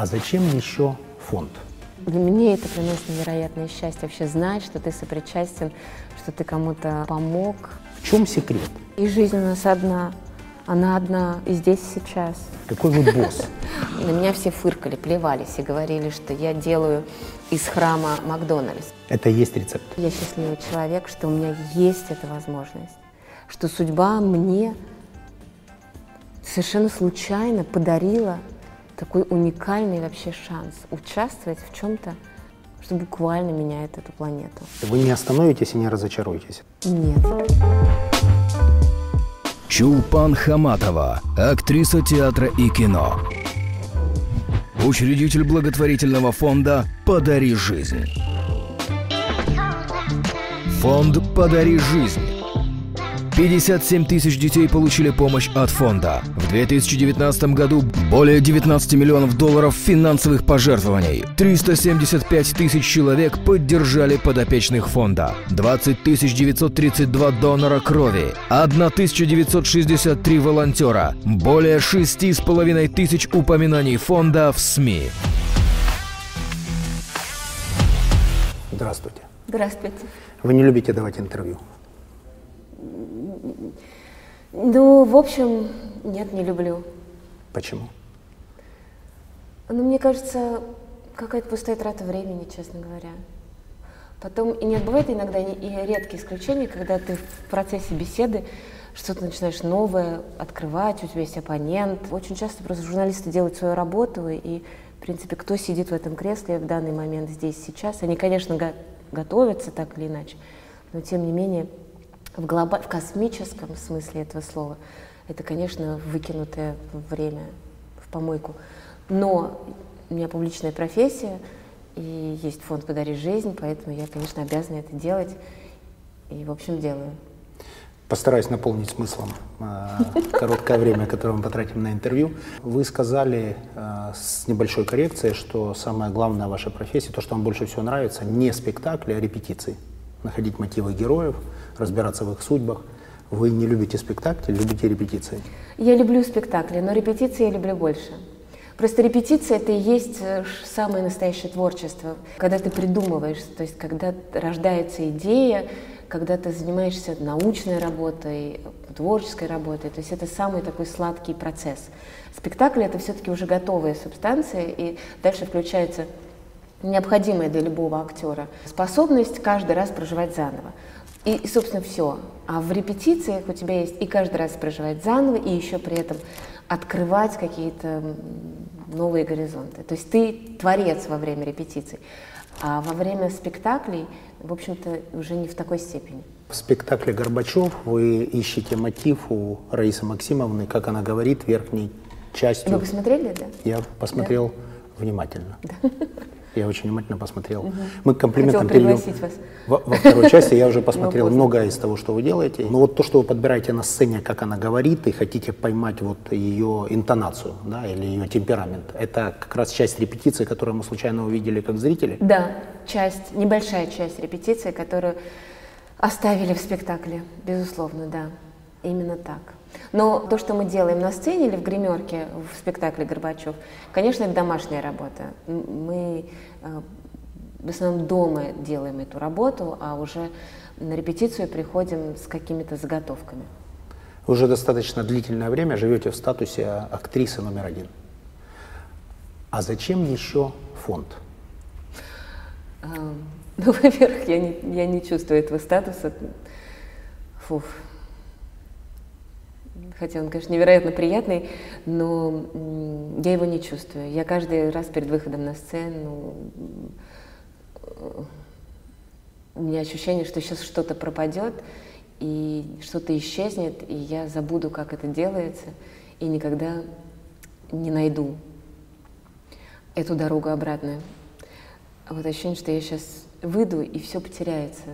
А зачем еще фонд? Для меня это приносит невероятное счастье вообще знать, что ты сопричастен, что ты кому-то помог. В чем секрет? И жизнь у нас одна. Она одна и здесь и сейчас. Какой вы босс? На меня все фыркали, плевались и говорили, что я делаю из храма Макдональдс. Это и есть рецепт. Я счастливый человек, что у меня есть эта возможность. Что судьба мне совершенно случайно подарила такой уникальный вообще шанс участвовать в чем-то, что буквально меняет эту планету. Вы не остановитесь и не разочаруетесь? Нет. Чулпан Хаматова, актриса театра и кино. Учредитель благотворительного фонда «Подари жизнь». Фонд «Подари жизнь» 57 тысяч детей получили помощь от фонда. В 2019 году более 19 миллионов долларов финансовых пожертвований. 375 тысяч человек поддержали подопечных фонда. 20 932 донора крови. 1963 волонтера. Более 6,5 тысяч упоминаний фонда в СМИ. Здравствуйте. Здравствуйте. Вы не любите давать интервью? Ну, в общем, нет, не люблю. Почему? Ну, мне кажется, какая-то пустая трата времени, честно говоря. Потом, и нет, бывает иногда и редкие исключения, когда ты в процессе беседы что-то начинаешь новое открывать, у тебя есть оппонент. Очень часто просто журналисты делают свою работу, и, в принципе, кто сидит в этом кресле в данный момент здесь, сейчас, они, конечно, го готовятся так или иначе, но, тем не менее, в, глоба... в космическом смысле этого слова, это, конечно, выкинутое время в помойку. Но у меня публичная профессия, и есть фонд «Подари жизнь», поэтому я, конечно, обязана это делать. И, в общем, делаю. Постараюсь наполнить смыслом э, короткое время, которое мы потратим на интервью. Вы сказали э, с небольшой коррекцией, что самое главное в вашей профессии, то, что вам больше всего нравится, не спектакли, а репетиции. Находить мотивы героев – разбираться в их судьбах. Вы не любите спектакли, любите репетиции? Я люблю спектакли, но репетиции я люблю больше. Просто репетиция это и есть э, самое настоящее творчество. Когда ты придумываешь, то есть когда рождается идея, когда ты занимаешься научной работой, творческой работой, то есть это самый такой сладкий процесс. Спектакль это все-таки уже готовая субстанция, и дальше включается необходимая для любого актера способность каждый раз проживать заново. И, и, собственно, все. А в репетициях у тебя есть и каждый раз проживать заново, и еще при этом открывать какие-то новые горизонты. То есть ты творец во время репетиций, а во время спектаклей, в общем-то, уже не в такой степени. В спектакле «Горбачев» вы ищете мотив у Раисы Максимовны, как она говорит, верхней частью. Вы посмотрели, да? Я посмотрел да? внимательно. Да. Я очень внимательно посмотрел. Угу. Мы комплиментом перейдем. Вас. Во, во второй части я уже посмотрел многое из того, что вы делаете. Но вот то, что вы подбираете на сцене, как она говорит, и хотите поймать вот ее интонацию, да, или ее темперамент, это как раз часть репетиции, которую мы случайно увидели как зрители? Да, часть, небольшая часть репетиции, которую оставили в спектакле, безусловно, да. Именно так. Но то, что мы делаем на сцене или в гримерке в спектакле «Горбачев», конечно, это домашняя работа. Мы э, в основном дома делаем эту работу, а уже на репетицию приходим с какими-то заготовками. Уже достаточно длительное время живете в статусе актрисы номер один. А зачем еще фонд? А, ну, во-первых, я не, я не чувствую этого статуса. Фух, хотя он, конечно, невероятно приятный, но я его не чувствую. Я каждый раз перед выходом на сцену у меня ощущение, что сейчас что-то пропадет и что-то исчезнет, и я забуду, как это делается, и никогда не найду эту дорогу обратную. Вот ощущение, что я сейчас выйду, и все потеряется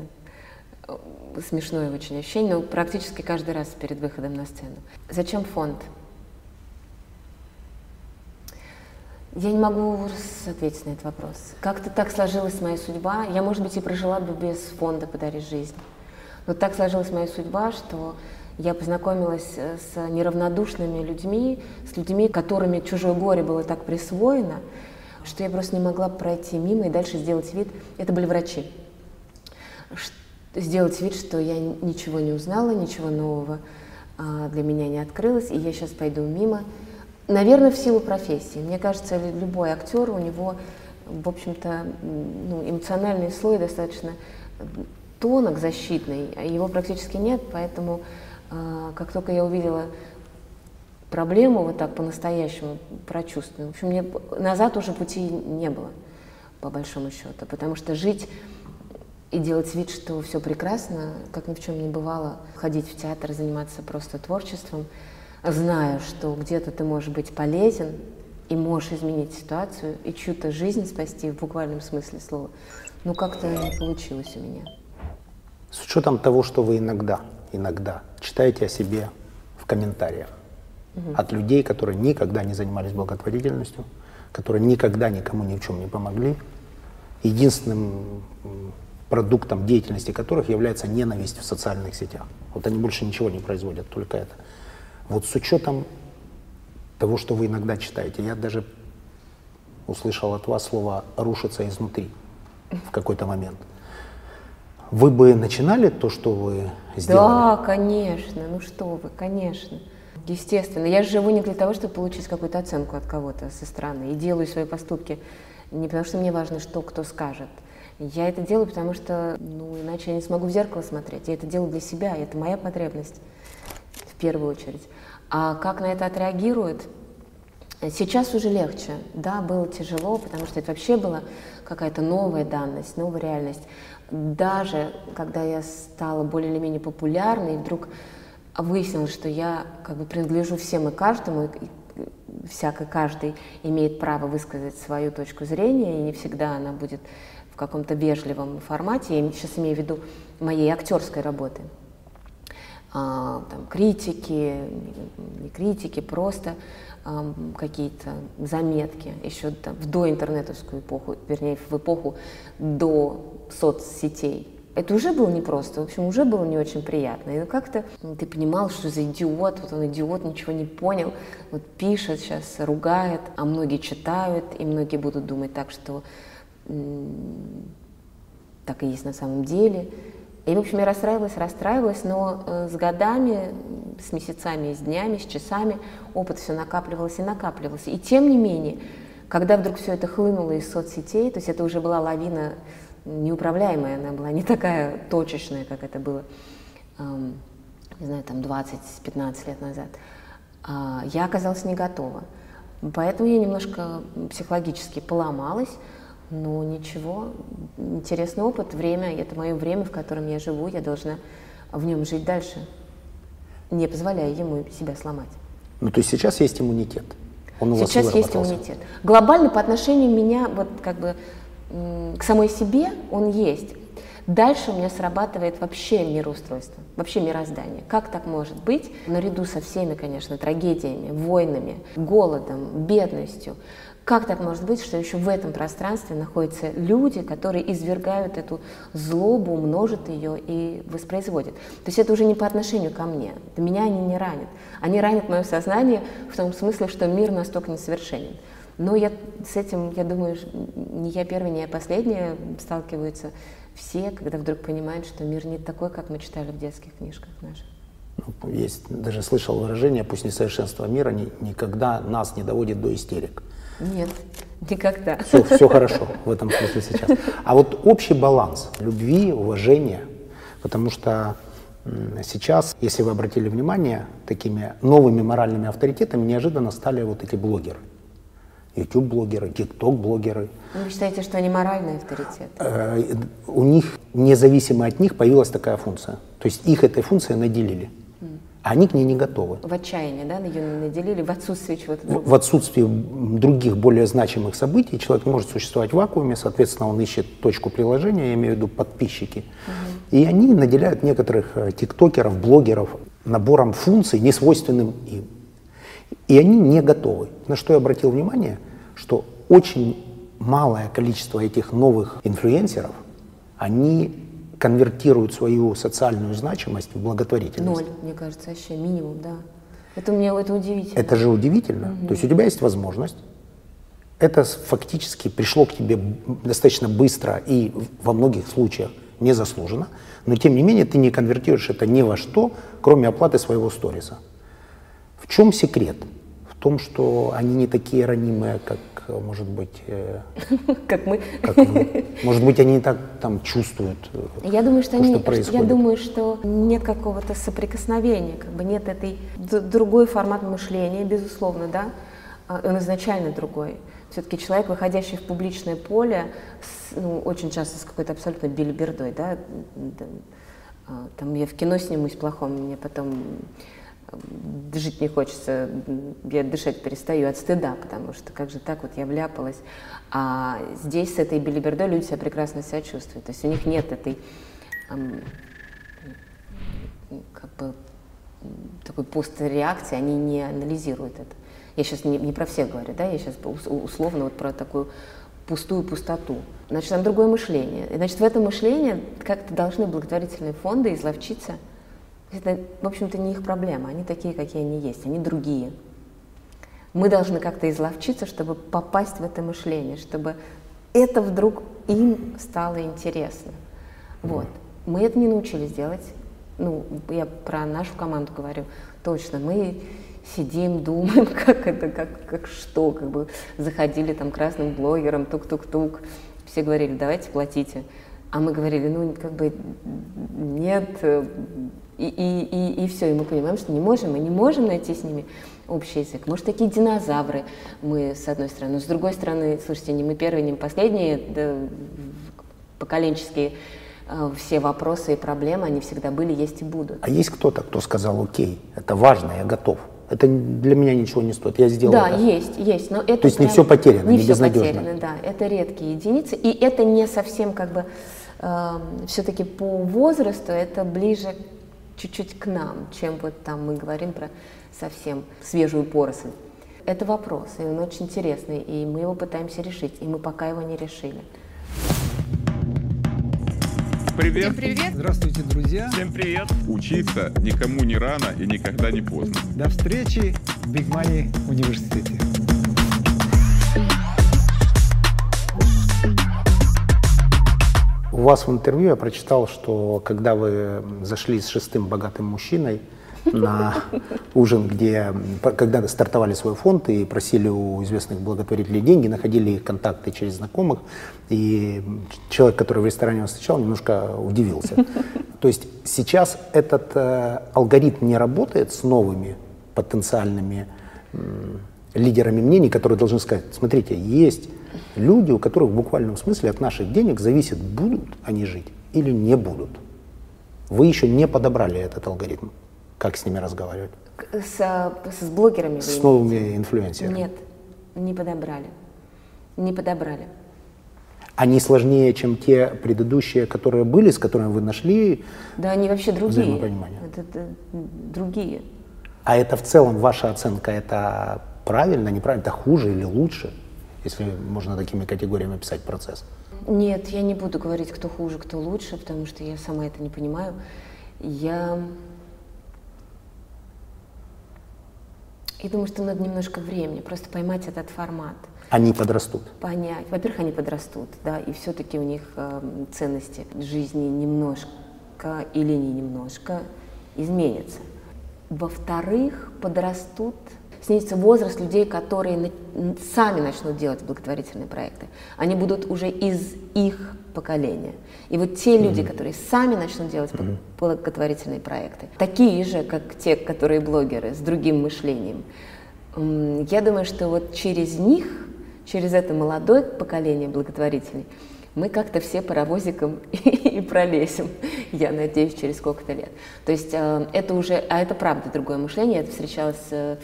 смешное очень ощущение, но практически каждый раз перед выходом на сцену. Зачем фонд? Я не могу ответить на этот вопрос. Как-то так сложилась моя судьба. Я, может быть, и прожила бы без фонда «Подари жизнь». Но так сложилась моя судьба, что я познакомилась э, с неравнодушными людьми, с людьми, которыми чужое горе было так присвоено. что я просто не могла пройти мимо и дальше сделать вид, это были врачи, сделать вид, что я ничего не узнала, ничего нового а, для меня не открылось, и я сейчас пойду мимо. Наверное, в силу профессии. Мне кажется, любой актер, у него, в общем-то, ну, эмоциональный слой достаточно тонок защитный, а его практически нет, поэтому а, как только я увидела проблему вот так по-настоящему прочувствовала, в общем, мне назад уже пути не было, по большому счету, потому что жить и делать вид, что все прекрасно, как ни в чем не бывало, ходить в театр, заниматься просто творчеством, зная, что где-то ты можешь быть полезен и можешь изменить ситуацию и чью-то жизнь спасти в буквальном смысле слова, ну как-то не получилось у меня. С учетом того, что вы иногда, иногда читаете о себе в комментариях угу. от людей, которые никогда не занимались благотворительностью, которые никогда никому ни в чем не помогли, единственным продуктом деятельности которых является ненависть в социальных сетях. Вот они больше ничего не производят, только это. Вот с учетом того, что вы иногда читаете, я даже услышал от вас слово «рушиться изнутри» в какой-то момент. Вы бы начинали то, что вы сделали? Да, конечно. Ну что вы, конечно. Естественно. Я живу не для того, чтобы получить какую-то оценку от кого-то со стороны. И делаю свои поступки не потому, что мне важно, что кто скажет. Я это делаю, потому что, ну, иначе я не смогу в зеркало смотреть. Я это делаю для себя, это моя потребность в первую очередь. А как на это отреагируют? Сейчас уже легче. Да, было тяжело, потому что это вообще была какая-то новая данность, новая реальность. Даже когда я стала более или менее популярной, и вдруг выяснилось, что я как бы принадлежу всем и каждому, и всякий каждый имеет право высказать свою точку зрения, и не всегда она будет в каком-то вежливом формате, я сейчас имею в виду моей актерской работы, а, там, критики, не критики, просто а, какие-то заметки еще там, в доинтернетовскую эпоху, вернее, в эпоху до соцсетей. Это уже было непросто, в общем, уже было не очень приятно. И как-то ты понимал, что за идиот, вот он идиот, ничего не понял, вот пишет сейчас, ругает, а многие читают, и многие будут думать так, что так и есть на самом деле. И, в общем, я расстраивалась, расстраивалась, но э, с годами, с месяцами, с днями, с часами опыт все накапливался и накапливался. И тем не менее, когда вдруг все это хлынуло из соцсетей, то есть это уже была лавина неуправляемая, она была не такая точечная, как это было, не знаю, там 20-15 лет назад, э, я оказалась не готова. Поэтому я немножко психологически поломалась, ну, ничего, интересный опыт, время, это мое время, в котором я живу, я должна в нем жить дальше, не позволяя ему себя сломать. Ну, то есть сейчас есть иммунитет? Он у сейчас вас есть иммунитет. Глобально по отношению меня, вот как бы к самой себе он есть. Дальше у меня срабатывает вообще мироустройство, вообще мироздание. Как так может быть? Наряду со всеми, конечно, трагедиями, войнами, голодом, бедностью, как так может быть, что еще в этом пространстве находятся люди, которые извергают эту злобу, множат ее и воспроизводят? То есть это уже не по отношению ко мне. Меня они не ранят. Они ранят мое сознание в том смысле, что мир настолько несовершенен. Но я с этим, я думаю, не я первая, не я последняя сталкиваются все, когда вдруг понимают, что мир не такой, как мы читали в детских книжках наших. Ну, есть, даже слышал выражение, пусть несовершенство мира ни, никогда нас не доводит до истерик. Нет, никогда. Все, все хорошо в этом смысле сейчас. А вот общий баланс любви, уважения, потому что сейчас, если вы обратили внимание, такими новыми моральными авторитетами неожиданно стали вот эти блогеры. YouTube-блогеры, TikTok-блогеры. Вы считаете, что они моральные авторитеты? Э, у них, независимо от них, появилась такая функция. То есть их этой функцией наделили они к ней не готовы. В отчаянии, да, ее наделили, в отсутствии чего-то другого? В отсутствии других более значимых событий человек может существовать в вакууме, соответственно, он ищет точку приложения, я имею в виду подписчики. Угу. И они наделяют некоторых э, тиктокеров, блогеров набором функций, не свойственным им. И они не готовы. На что я обратил внимание, что очень малое количество этих новых инфлюенсеров, они конвертируют свою социальную значимость в благотворительность. Ноль, мне кажется, вообще минимум, да. Это мне это удивительно. Это же удивительно. Угу. То есть у тебя есть возможность Это фактически пришло к тебе достаточно быстро и во многих случаях незаслуженно, но тем не менее ты не конвертируешь это ни во что, кроме оплаты своего сториса. В чем секрет? В том, что они не такие ранимые, как, может быть, э, как мы. Как. Может быть, они не так там чувствуют. Э, я думаю, что то, они, что происходит. я думаю, что нет какого-то соприкосновения, как бы нет этой другой формат мышления, безусловно, да, а, он изначально другой. Все-таки человек, выходящий в публичное поле, с, ну, очень часто с какой-то абсолютно бельбердой, да, а, там я в кино снимусь плохом, мне потом жить не хочется, я дышать перестаю от стыда, потому что как же так вот я вляпалась. А здесь с этой билибердой люди себя прекрасно себя чувствуют. То есть у них нет этой эм, как бы такой постреакции, они не анализируют это. Я сейчас не, не про всех говорю, да, я сейчас условно вот про такую пустую пустоту. Значит, там другое мышление. Значит, в этом мышлении как-то должны благотворительные фонды изловчиться – это, в общем-то, не их проблема. Они такие, какие они есть, они другие. Мы должны как-то изловчиться, чтобы попасть в это мышление, чтобы это вдруг им стало интересно. Вот. Мы это не научились делать. Ну, я про нашу команду говорю. Точно. Мы сидим, думаем, как это, как, как что, как бы заходили там красным блогером, тук-тук-тук. Все говорили, давайте платите. А мы говорили, ну, как бы нет, и, и, и, и все, и мы понимаем, что не можем, мы не можем найти с ними общий язык. Может, такие динозавры мы, с одной стороны, но с другой стороны, слушайте, не мы первые, не мы последние, да, поколенческие э, все вопросы и проблемы, они всегда были, есть и будут. А есть кто-то, кто сказал, окей, это важно, я готов? Это для меня ничего не стоит, я сделал Да, это. есть, есть. Но это То есть не все потеряно, не, не все безнадежно. потеряно, да. Это редкие единицы, и это не совсем как бы э, эм, все-таки по возрасту, это ближе чуть-чуть к нам, чем вот там мы говорим про совсем свежую поросль. Это вопрос, и он очень интересный, и мы его пытаемся решить, и мы пока его не решили. Привет. Всем привет. Здравствуйте, друзья. Всем привет. Учиться никому не рано и никогда не поздно. До встречи в Big Money университете. У вас в интервью я прочитал, что когда вы зашли с шестым богатым мужчиной на ужин, где, когда стартовали свой фонд и просили у известных благотворителей деньги, находили их контакты через знакомых, и человек, который в ресторане вас встречал, немножко удивился. То есть сейчас этот э, алгоритм не работает с новыми потенциальными лидерами мнений, которые должны сказать, смотрите, есть люди, у которых в буквальном смысле от наших денег зависит, будут они жить или не будут. Вы еще не подобрали этот алгоритм. Как с ними разговаривать? С, с блогерами? С новыми инфлюенсерами? Нет, не подобрали. Не подобрали. Они сложнее, чем те предыдущие, которые были, с которыми вы нашли Да, они вообще другие. Это, это другие. А это в целом ваша оценка, это правильно, неправильно, это хуже или лучше? если можно такими категориями описать процесс? Нет, я не буду говорить, кто хуже, кто лучше, потому что я сама это не понимаю. Я... Я думаю, что надо немножко времени, просто поймать этот формат. Они подрастут? Понять. Во-первых, они подрастут, да, и все-таки у них э, ценности жизни немножко или не немножко изменятся. Во-вторых, подрастут снизится возраст людей, которые сами начнут делать благотворительные проекты. Они будут уже из их поколения. И вот те люди, mm-hmm. которые сами начнут делать mm-hmm. благотворительные проекты, такие же, как те, которые блогеры, с другим мышлением, я думаю, что вот через них, через это молодое поколение благотворителей, мы как-то все паровозиком и пролезем, я надеюсь, через сколько-то лет. То есть э, это уже, а это правда другое мышление, это встречалось э,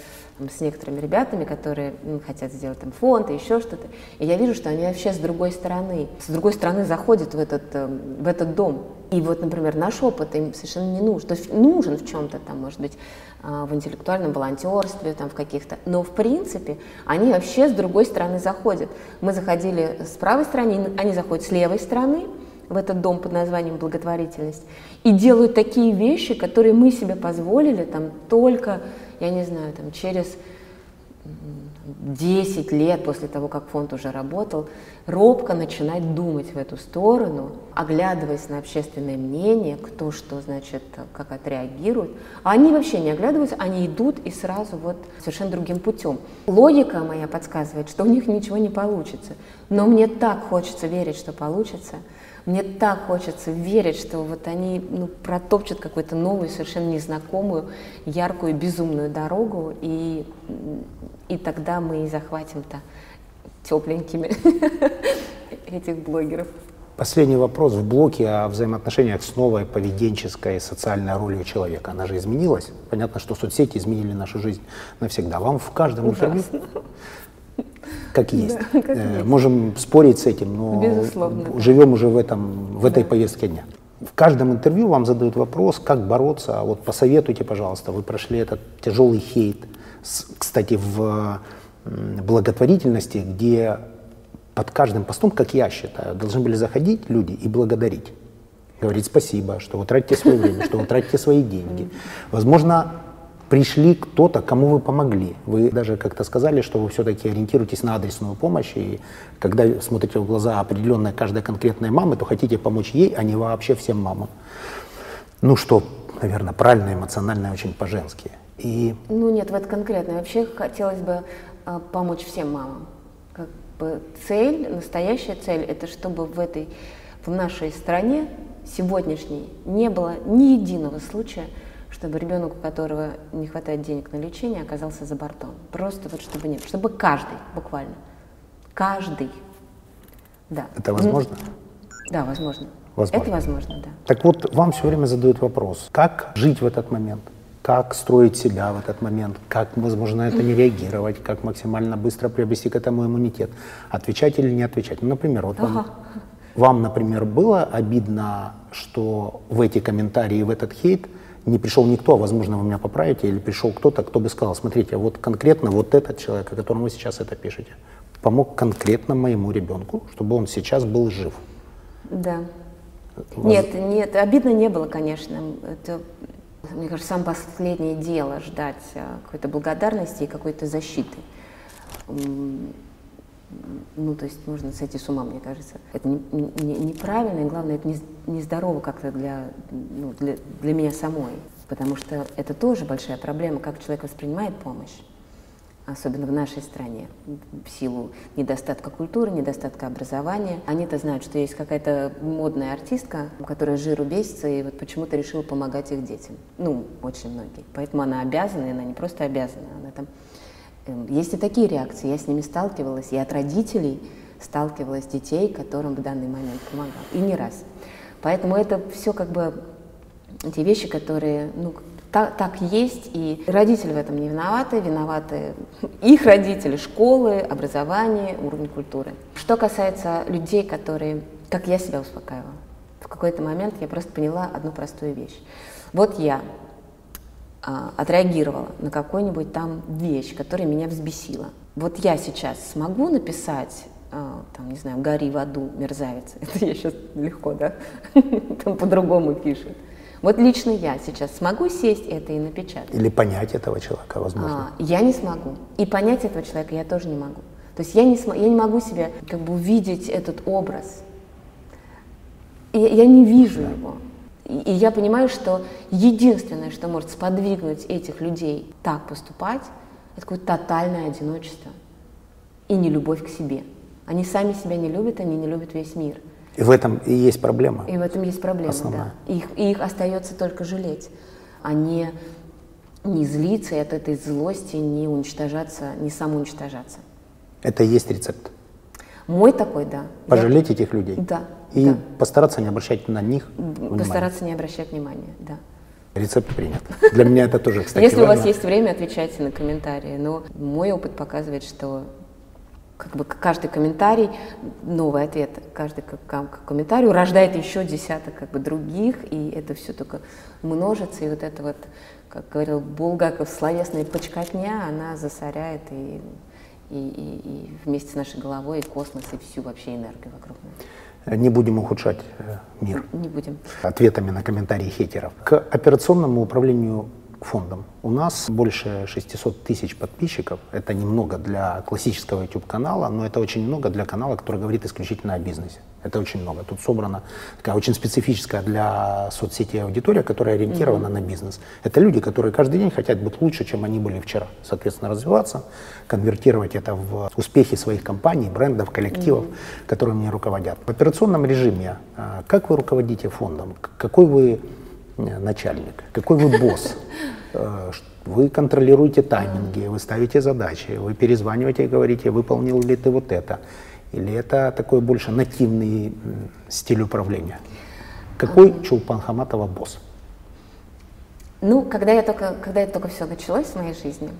с некоторыми ребятами, которые ну, хотят сделать там фонд и еще что-то. И я вижу, что они вообще с другой стороны, с другой стороны заходят в этот, э, в этот дом. И вот, например, наш опыт им совершенно не нужен. То есть нужен в чем-то там, может быть, э, в интеллектуальном волонтерстве, там, в каких-то. Но, в принципе, они вообще с другой стороны заходят. Мы заходили с правой стороны, они заходят с левой стороны, в этот дом под названием благотворительность и делают такие вещи, которые мы себе позволили там только я не знаю, там через 10 лет после того, как фонд уже работал, робко начинать думать в эту сторону, оглядываясь на общественное мнение, кто что, значит, как отреагирует. А они вообще не оглядываются, они идут и сразу вот совершенно другим путем. Логика моя подсказывает, что у них ничего не получится. Но мне так хочется верить, что получится. Мне так хочется верить, что вот они ну, протопчут какую-то новую, совершенно незнакомую, яркую, безумную дорогу, и, и тогда мы и захватим-то тепленькими этих блогеров. Последний вопрос в блоке о взаимоотношениях с новой поведенческой и социальной ролью человека. Она же изменилась. Понятно, что соцсети изменили нашу жизнь навсегда. Вам в каждом интервью как есть. Да, как э, есть. Можем спорить с этим, но Безусловно, живем да. уже в, этом, в этой да. повестке дня. В каждом интервью вам задают вопрос, как бороться. А вот посоветуйте, пожалуйста, вы прошли этот тяжелый хейт. Кстати, в благотворительности, где под каждым постом, как я считаю, должны были заходить люди и благодарить. Говорить спасибо, что вы тратите свое время, что вы тратите свои деньги. Возможно, пришли кто-то, кому вы помогли. Вы даже как-то сказали, что вы все-таки ориентируетесь на адресную помощь, и когда смотрите в глаза определенной каждой конкретной мамы, то хотите помочь ей, а не вообще всем мамам. Ну что, наверное, правильно, эмоционально, очень по-женски. И... Ну нет, вот конкретно. Вообще хотелось бы э, помочь всем мамам. Как бы цель, настоящая цель, это чтобы в этой, в нашей стране сегодняшней не было ни единого случая, чтобы ребенок, у которого не хватает денег на лечение, оказался за бортом. Просто вот чтобы нет, чтобы каждый, буквально, каждый. Да. Это возможно? Да, возможно. возможно. Это возможно, да. Так вот, вам все время задают вопрос, как жить в этот момент? Как строить себя в этот момент? Как, возможно, это не реагировать? Как максимально быстро приобрести к этому иммунитет? Отвечать или не отвечать? Ну, например, вот вам, ага. вам, например, было обидно, что в эти комментарии, в этот хейт – не пришел никто, а, возможно, вы меня поправите, или пришел кто-то, кто бы сказал, смотрите, вот конкретно вот этот человек, о котором вы сейчас это пишете, помог конкретно моему ребенку, чтобы он сейчас был жив. Да. Воз... Нет, нет, обидно не было, конечно. Это, мне кажется, самое последнее дело ждать а, какой-то благодарности и какой-то защиты ну, то есть нужно сойти с ума, мне кажется. Это не, не, неправильно, и главное, это нездорово не как-то для, ну, для, для меня самой, потому что это тоже большая проблема, как человек воспринимает помощь, особенно в нашей стране, в силу недостатка культуры, недостатка образования. Они-то знают, что есть какая-то модная артистка, которая жиру бесится, и вот почему-то решила помогать их детям. Ну, очень многие. Поэтому она обязана, и она не просто обязана, она там есть и такие реакции, я с ними сталкивалась, и от родителей сталкивалась детей, которым в данный момент помогал, и не раз. Поэтому это все как бы те вещи, которые, ну, так, так есть, и родители в этом не виноваты, виноваты их родители, школы, образование, уровень культуры. Что касается людей, которые, как я себя успокаивала, в какой-то момент я просто поняла одну простую вещь. Вот я, отреагировала на какую-нибудь там вещь, которая меня взбесила. Вот я сейчас смогу написать, а, там, не знаю, «Гори в аду, мерзавец». Это я сейчас легко, да? Там по-другому пишет. Вот лично я сейчас смогу сесть это и напечатать. Или понять этого человека, возможно. А, я не смогу. И понять этого человека я тоже не могу. То есть я не, см- я не могу себе как бы увидеть этот образ. И я не вижу его. И я понимаю, что единственное, что может сподвигнуть этих людей так поступать, это какое-то тотальное одиночество и не любовь к себе. Они сами себя не любят, они не любят весь мир. И в этом и есть проблема. И в этом есть проблема, Основная. да. Их, и их остается только жалеть, а не, не злиться и от этой злости не уничтожаться, не самоуничтожаться. Это и есть рецепт. Мой такой, да. Пожалеть Я... этих людей. Да. И да. постараться не обращать на них внимания. Постараться не обращать внимания, да. Рецепт принят. Для меня это тоже, кстати, Если у вас есть время, отвечайте на комментарии. Но мой опыт показывает, что как бы каждый комментарий, новый ответ, каждый комментарий рождает еще десяток как бы других, и это все только множится, и вот это вот, как говорил Булгаков, словесная почкотня, она засоряет и и, и, и вместе с нашей головой, и космос, и всю вообще энергию вокруг нас. Не будем ухудшать э, мир. Не будем. Ответами на комментарии хейтеров. К операционному управлению к фондам. У нас больше 600 тысяч подписчиков. Это немного для классического YouTube-канала, но это очень много для канала, который говорит исключительно о бизнесе. Это очень много. Тут собрана такая очень специфическая для соцсети аудитория, которая ориентирована mm-hmm. на бизнес. Это люди, которые каждый день хотят быть лучше, чем они были вчера. Соответственно, развиваться, конвертировать это в успехи своих компаний, брендов, коллективов, mm-hmm. которыми они руководят. В операционном режиме, а, как вы руководите фондом? Какой вы э, начальник? Какой вы босс? Э, вы контролируете тайминги, вы ставите задачи, вы перезваниваете и говорите, выполнил ли ты вот это. Или это такой больше нативный стиль управления? Какой а... Чулпан Хаматова босс? Ну, когда я только, когда это только все началось в моей жизни,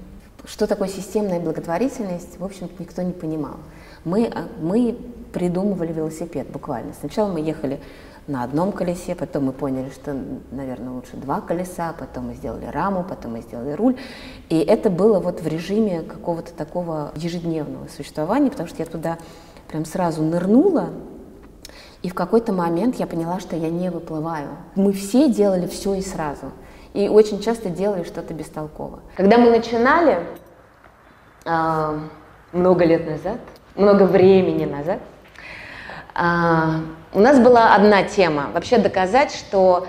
что такое системная благотворительность, в общем-то, никто не понимал. Мы, а, мы придумывали велосипед буквально. Сначала мы ехали на одном колесе, потом мы поняли, что, наверное, лучше два колеса, потом мы сделали раму, потом мы сделали руль. И это было вот в режиме какого-то такого ежедневного существования, потому что я туда прям сразу нырнула, и в какой-то момент я поняла, что я не выплываю. Мы все делали все и сразу. И очень часто делали что-то бестолково. Когда мы начинали, э, много лет назад, много времени назад, э, у нас была одна тема. Вообще доказать, что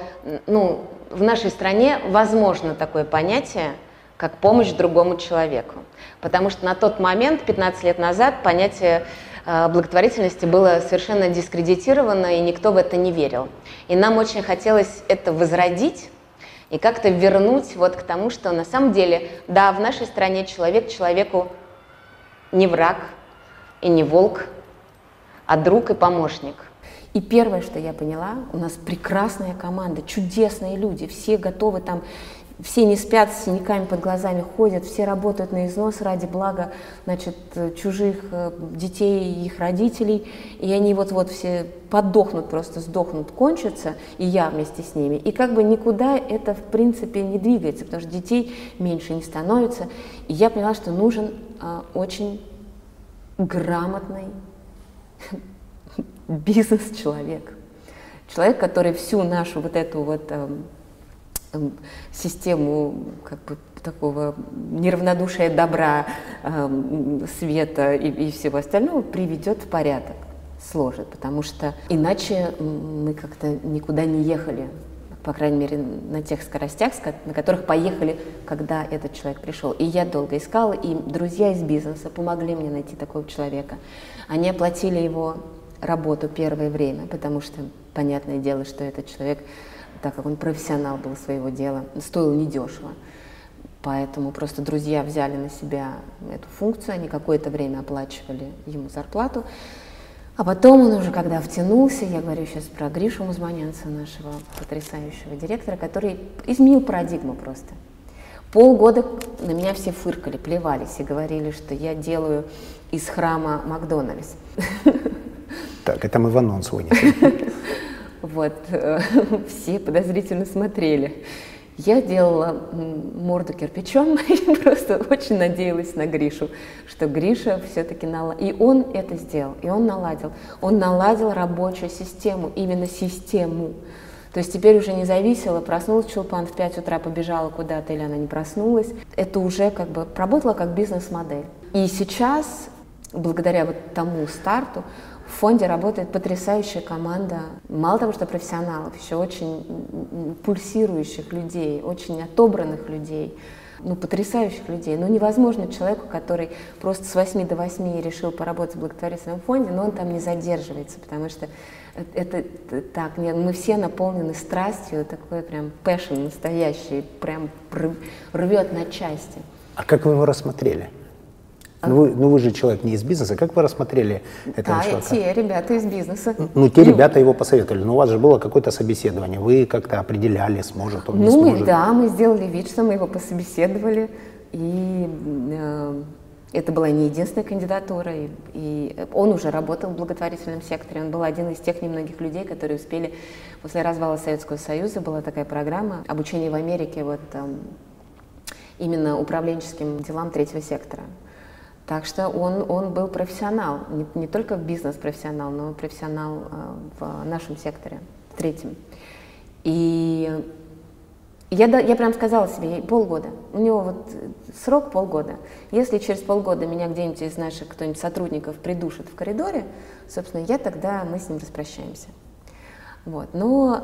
ну, в нашей стране возможно такое понятие, как помощь другому человеку. Потому что на тот момент, 15 лет назад, понятие благотворительности было совершенно дискредитировано, и никто в это не верил. И нам очень хотелось это возродить и как-то вернуть вот к тому, что на самом деле, да, в нашей стране человек человеку не враг и не волк, а друг и помощник. И первое, что я поняла, у нас прекрасная команда, чудесные люди, все готовы там все не спят с синяками под глазами, ходят, все работают на износ ради блага значит, чужих э, детей и их родителей, и они вот-вот все подохнут, просто сдохнут, кончатся, и я вместе с ними. И как бы никуда это, в принципе, не двигается, потому что детей меньше не становится. И я поняла, что нужен а, очень грамотный бизнес-человек. Человек, который всю нашу вот эту вот эм, систему как бы такого неравнодушия добра, э, света и, и всего остального приведет в порядок, сложит, потому что иначе мы как-то никуда не ехали, по крайней мере, на тех скоростях, на которых поехали, когда этот человек пришел. И я долго искала, и друзья из бизнеса помогли мне найти такого человека. Они оплатили его работу первое время, потому что, понятное дело, что этот человек так как он профессионал был своего дела, стоил недешево. Поэтому просто друзья взяли на себя эту функцию, они какое-то время оплачивали ему зарплату. А потом он уже, когда втянулся, я говорю сейчас про Гришу Музманянца, нашего потрясающего директора, который изменил парадигму просто. Полгода на меня все фыркали, плевались и говорили, что я делаю из храма Макдональдс. Так, это мы в анонс вынесли. Вот, э, все подозрительно смотрели. Я делала морду кирпичом и просто очень надеялась на Гришу, что Гриша все-таки наладил. И он это сделал, и он наладил. Он наладил рабочую систему, именно систему. То есть теперь уже не зависело, проснулась Чулпан в 5 утра, побежала куда-то или она не проснулась. Это уже как бы работало как бизнес-модель. И сейчас, благодаря вот тому старту, в фонде работает потрясающая команда, мало того, что профессионалов, еще очень пульсирующих людей, очень отобранных людей, ну, потрясающих людей. Ну, невозможно человеку, который просто с 8 до 8 решил поработать в благотворительном фонде, но он там не задерживается, потому что это, так, нет, мы все наполнены страстью, такой прям passion настоящий, прям рвет на части. А как вы его рассмотрели? Ну вы, ну вы же человек не из бизнеса, как вы рассмотрели этого да, человека? те ребята из бизнеса. Ну, те ну, ребята его посоветовали, но у вас же было какое-то собеседование, вы как-то определяли, сможет он, ну, не сможет? Ну, да, мы сделали вид, что мы его пособеседовали, и э, это была не единственная кандидатура, и, и он уже работал в благотворительном секторе, он был один из тех немногих людей, которые успели, после развала Советского Союза была такая программа обучения в Америке вот э, именно управленческим делам третьего сектора. Так что он, он был профессионал, не, не только бизнес-профессионал, но профессионал э, в нашем секторе, в третьем. И, Я, я прям сказала себе, полгода. У него вот срок полгода. Если через полгода меня где-нибудь из наших кто-нибудь сотрудников придушит в коридоре, собственно, я тогда, мы с ним распрощаемся. Вот. Но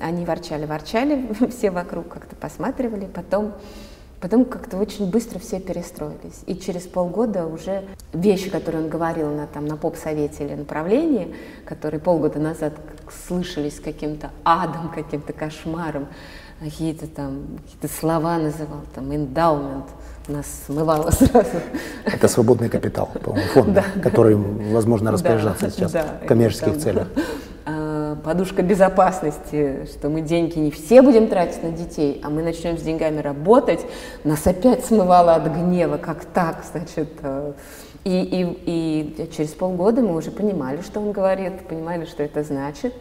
они ворчали, ворчали, все вокруг как-то посматривали, потом, потом как-то очень быстро все перестроились. И через полгода уже вещи, которые он говорил на, там, на поп-совете или направлении, которые полгода назад слышались каким-то адом, каким-то кошмаром, какие-то там какие слова называл, там, эндаумент, нас смывало сразу. Это свободный капитал, по-моему, фонда, который возможно распоряжаться Да, сейчас да, в коммерческих там, целях. Подушка безопасности, что мы деньги не все будем тратить на детей, а мы начнем с деньгами работать, нас опять смывало от гнева, как так, значит. э, И, и, и через полгода мы уже понимали, что он говорит, понимали, что это значит.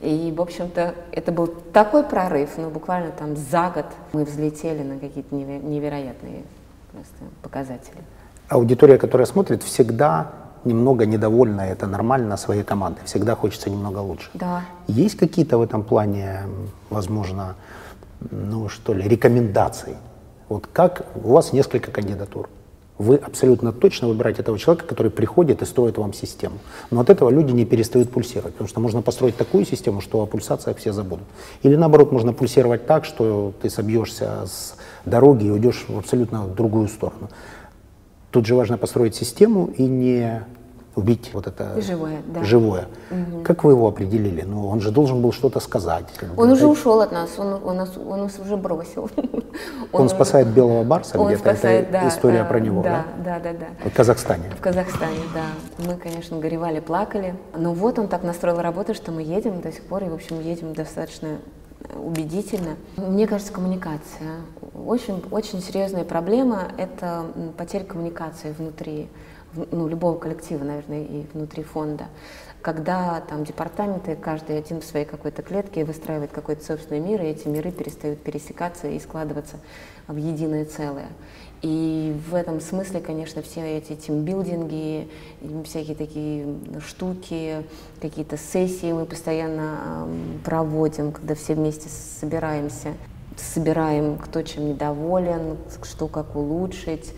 И, в общем-то, это был такой прорыв, но буквально там за год мы взлетели на какие-то неверо- невероятные просто показатели. Аудитория, которая смотрит, всегда немного недовольна, это нормально, своей командой. Всегда хочется немного лучше. Да. Есть какие-то в этом плане, возможно, ну что ли, рекомендации? Вот как у вас несколько кандидатур. Вы абсолютно точно выбираете того человека, который приходит и строит вам систему. Но от этого люди не перестают пульсировать, потому что можно построить такую систему, что о пульсациях все забудут. Или наоборот, можно пульсировать так, что ты собьешься с дороги и уйдешь в абсолютно другую сторону. Тут же важно построить систему и не убить вот это Живое, да. живое. Как вы его определили? Ну, он же должен был что-то сказать. как бы. Он уже ушел от нас, он, он, нас, он нас уже бросил. Он уже- спасает белого барса Он где-то. это да, история э, про него, да? Да, да, да, да. В Казахстане. В Казахстане, да. Мы, конечно, горевали, плакали. Но вот он так настроил работу, что мы едем до сих пор, и, в общем, едем достаточно убедительно. Мне кажется, коммуникация. Очень, очень серьезная проблема – это потеря коммуникации внутри ну, любого коллектива, наверное, и внутри фонда. Когда там департаменты, каждый один в своей какой-то клетке выстраивает какой-то собственный мир, и эти миры перестают пересекаться и складываться в единое целое. И в этом смысле, конечно, все эти тимбилдинги, всякие такие штуки, какие-то сессии мы постоянно проводим, когда все вместе собираемся, собираем, кто чем недоволен, что как улучшить.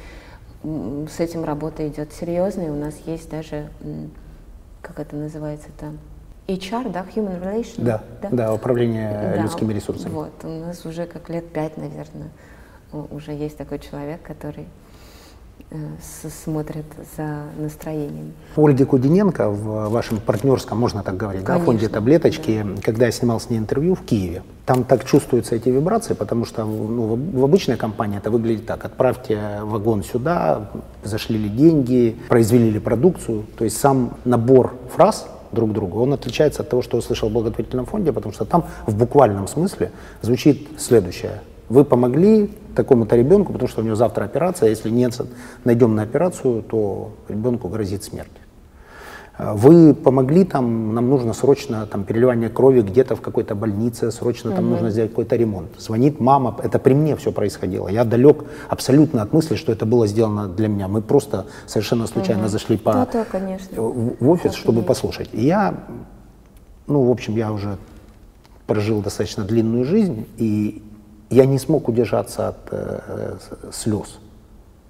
С этим работа идет серьезная. У нас есть даже, как это называется, это HR, да, Human Relations? Да, да, управление Да, людскими ресурсами. Вот, у нас уже как лет пять, наверное, уже есть такой человек, который э, с- смотрит за настроением. Ольги Кудиненко в вашем партнерском, можно так говорить, да, Конечно, фонде таблеточки, когда я снимал с ней интервью в Киеве, там так чувствуются эти вибрации, потому что ну, в обычной компании это выглядит так. Отправьте вагон сюда, зашлили деньги, произвели продукцию. То есть сам набор фраз друг другу, он отличается от того, что я услышал в благотворительном фонде, потому что там в буквальном смысле звучит следующее. Вы помогли такому-то ребенку, потому что у него завтра операция, а если нет, найдем на операцию, то ребенку грозит смерть. А Вы помогли там, нам нужно срочно там переливание крови где-то в какой-то больнице, срочно там нужно сделать какой-то ремонт. Звонит мама, это при мне все происходило. Я далек абсолютно от мысли, что это было сделано для меня. Мы просто совершенно случайно зашли по, Да-да, конечно. в в офис, Так чтобы есть. послушать. И я, ну, в общем, я уже прожил достаточно длинную жизнь, и я не смог удержаться от э, слез.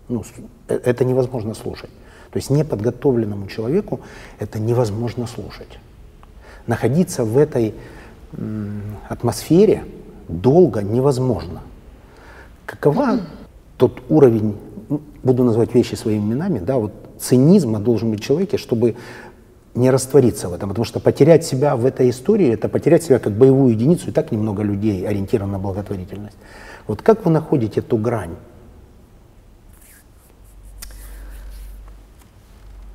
Ну, э, это невозможно слушать. То есть неподготовленному человеку это невозможно слушать. Находиться в этой атмосфере долго невозможно. Какова тот уровень, буду называть вещи своими именами, да, вот цинизма должен быть в человеке, чтобы не раствориться в этом, потому что потерять себя в этой истории, это потерять себя как боевую единицу, и так немного людей ориентировано на благотворительность. Вот как вы находите эту грань?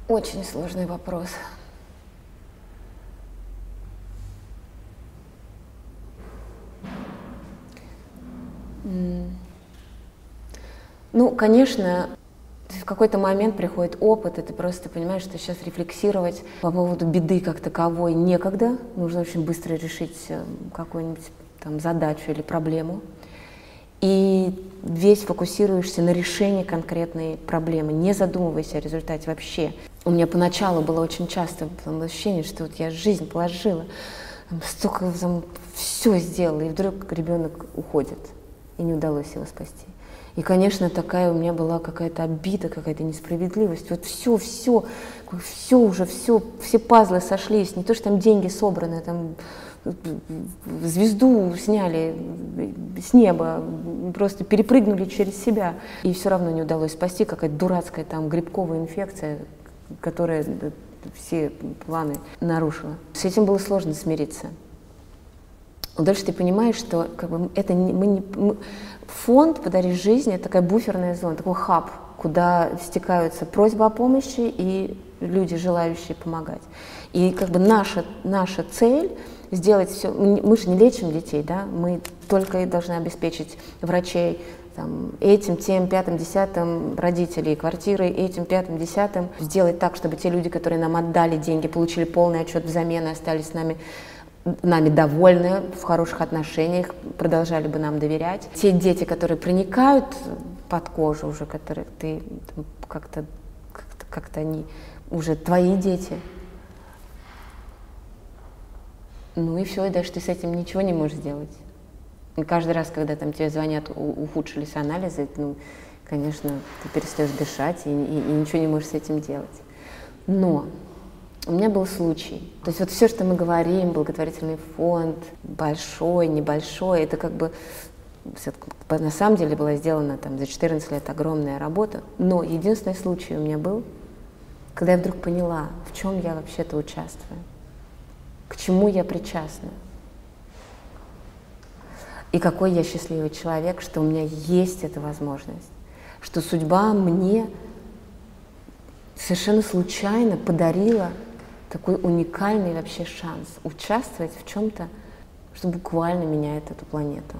Очень сложный вопрос. Ну, конечно, в какой-то момент приходит опыт, и ты просто понимаешь, что сейчас рефлексировать по поводу беды как таковой некогда. Нужно очень быстро решить э, какую-нибудь там задачу или проблему. И весь фокусируешься на решении конкретной проблемы, не задумываясь о результате вообще. У меня поначалу было очень часто ощущение, что вот я жизнь положила, столько там, все сделала, и вдруг ребенок уходит. и не удалось его спасти. И, конечно, такая у меня была какая-то обида, какая-то несправедливость. Вот все, все, все уже, все, все пазлы сошлись. Не то, что там деньги собраны, там звезду сняли с неба, просто перепрыгнули через себя. И все равно не удалось спасти, какая-то дурацкая там грибковая инфекция, которая все планы нарушила. С этим было сложно смириться. Но дальше ты понимаешь, что как бы, это не, мы не, мы, фонд «Подари жизнь» — это такая буферная зона, такой хаб, куда стекаются просьбы о помощи и люди, желающие помогать. И как бы наша, наша цель сделать все, мы же не лечим детей, да, мы только должны обеспечить врачей, там, этим, тем, пятым, десятым родителей, квартирой, этим, пятым, десятым, сделать так, чтобы те люди, которые нам отдали деньги, получили полный отчет взамен и остались с нами нами довольны, в хороших отношениях, продолжали бы нам доверять. Те дети, которые проникают под кожу уже, которые ты как-то как-то, как-то они уже твои дети. Ну и все, и дальше ты с этим ничего не можешь сделать. И каждый раз, когда там тебе звонят, ухудшились анализы, ну, конечно, ты перестаешь дышать и, и, и ничего не можешь с этим делать. Но у меня был случай. То есть вот все, что мы говорим, благотворительный фонд, большой, небольшой, это как бы на самом деле была сделана там за 14 лет огромная работа. Но единственный случай у меня был, когда я вдруг поняла, в чем я вообще-то участвую, к чему я причастна. И какой я счастливый человек, что у меня есть эта возможность, что судьба мне совершенно случайно подарила такой уникальный вообще шанс участвовать в чем-то, что буквально меняет эту планету.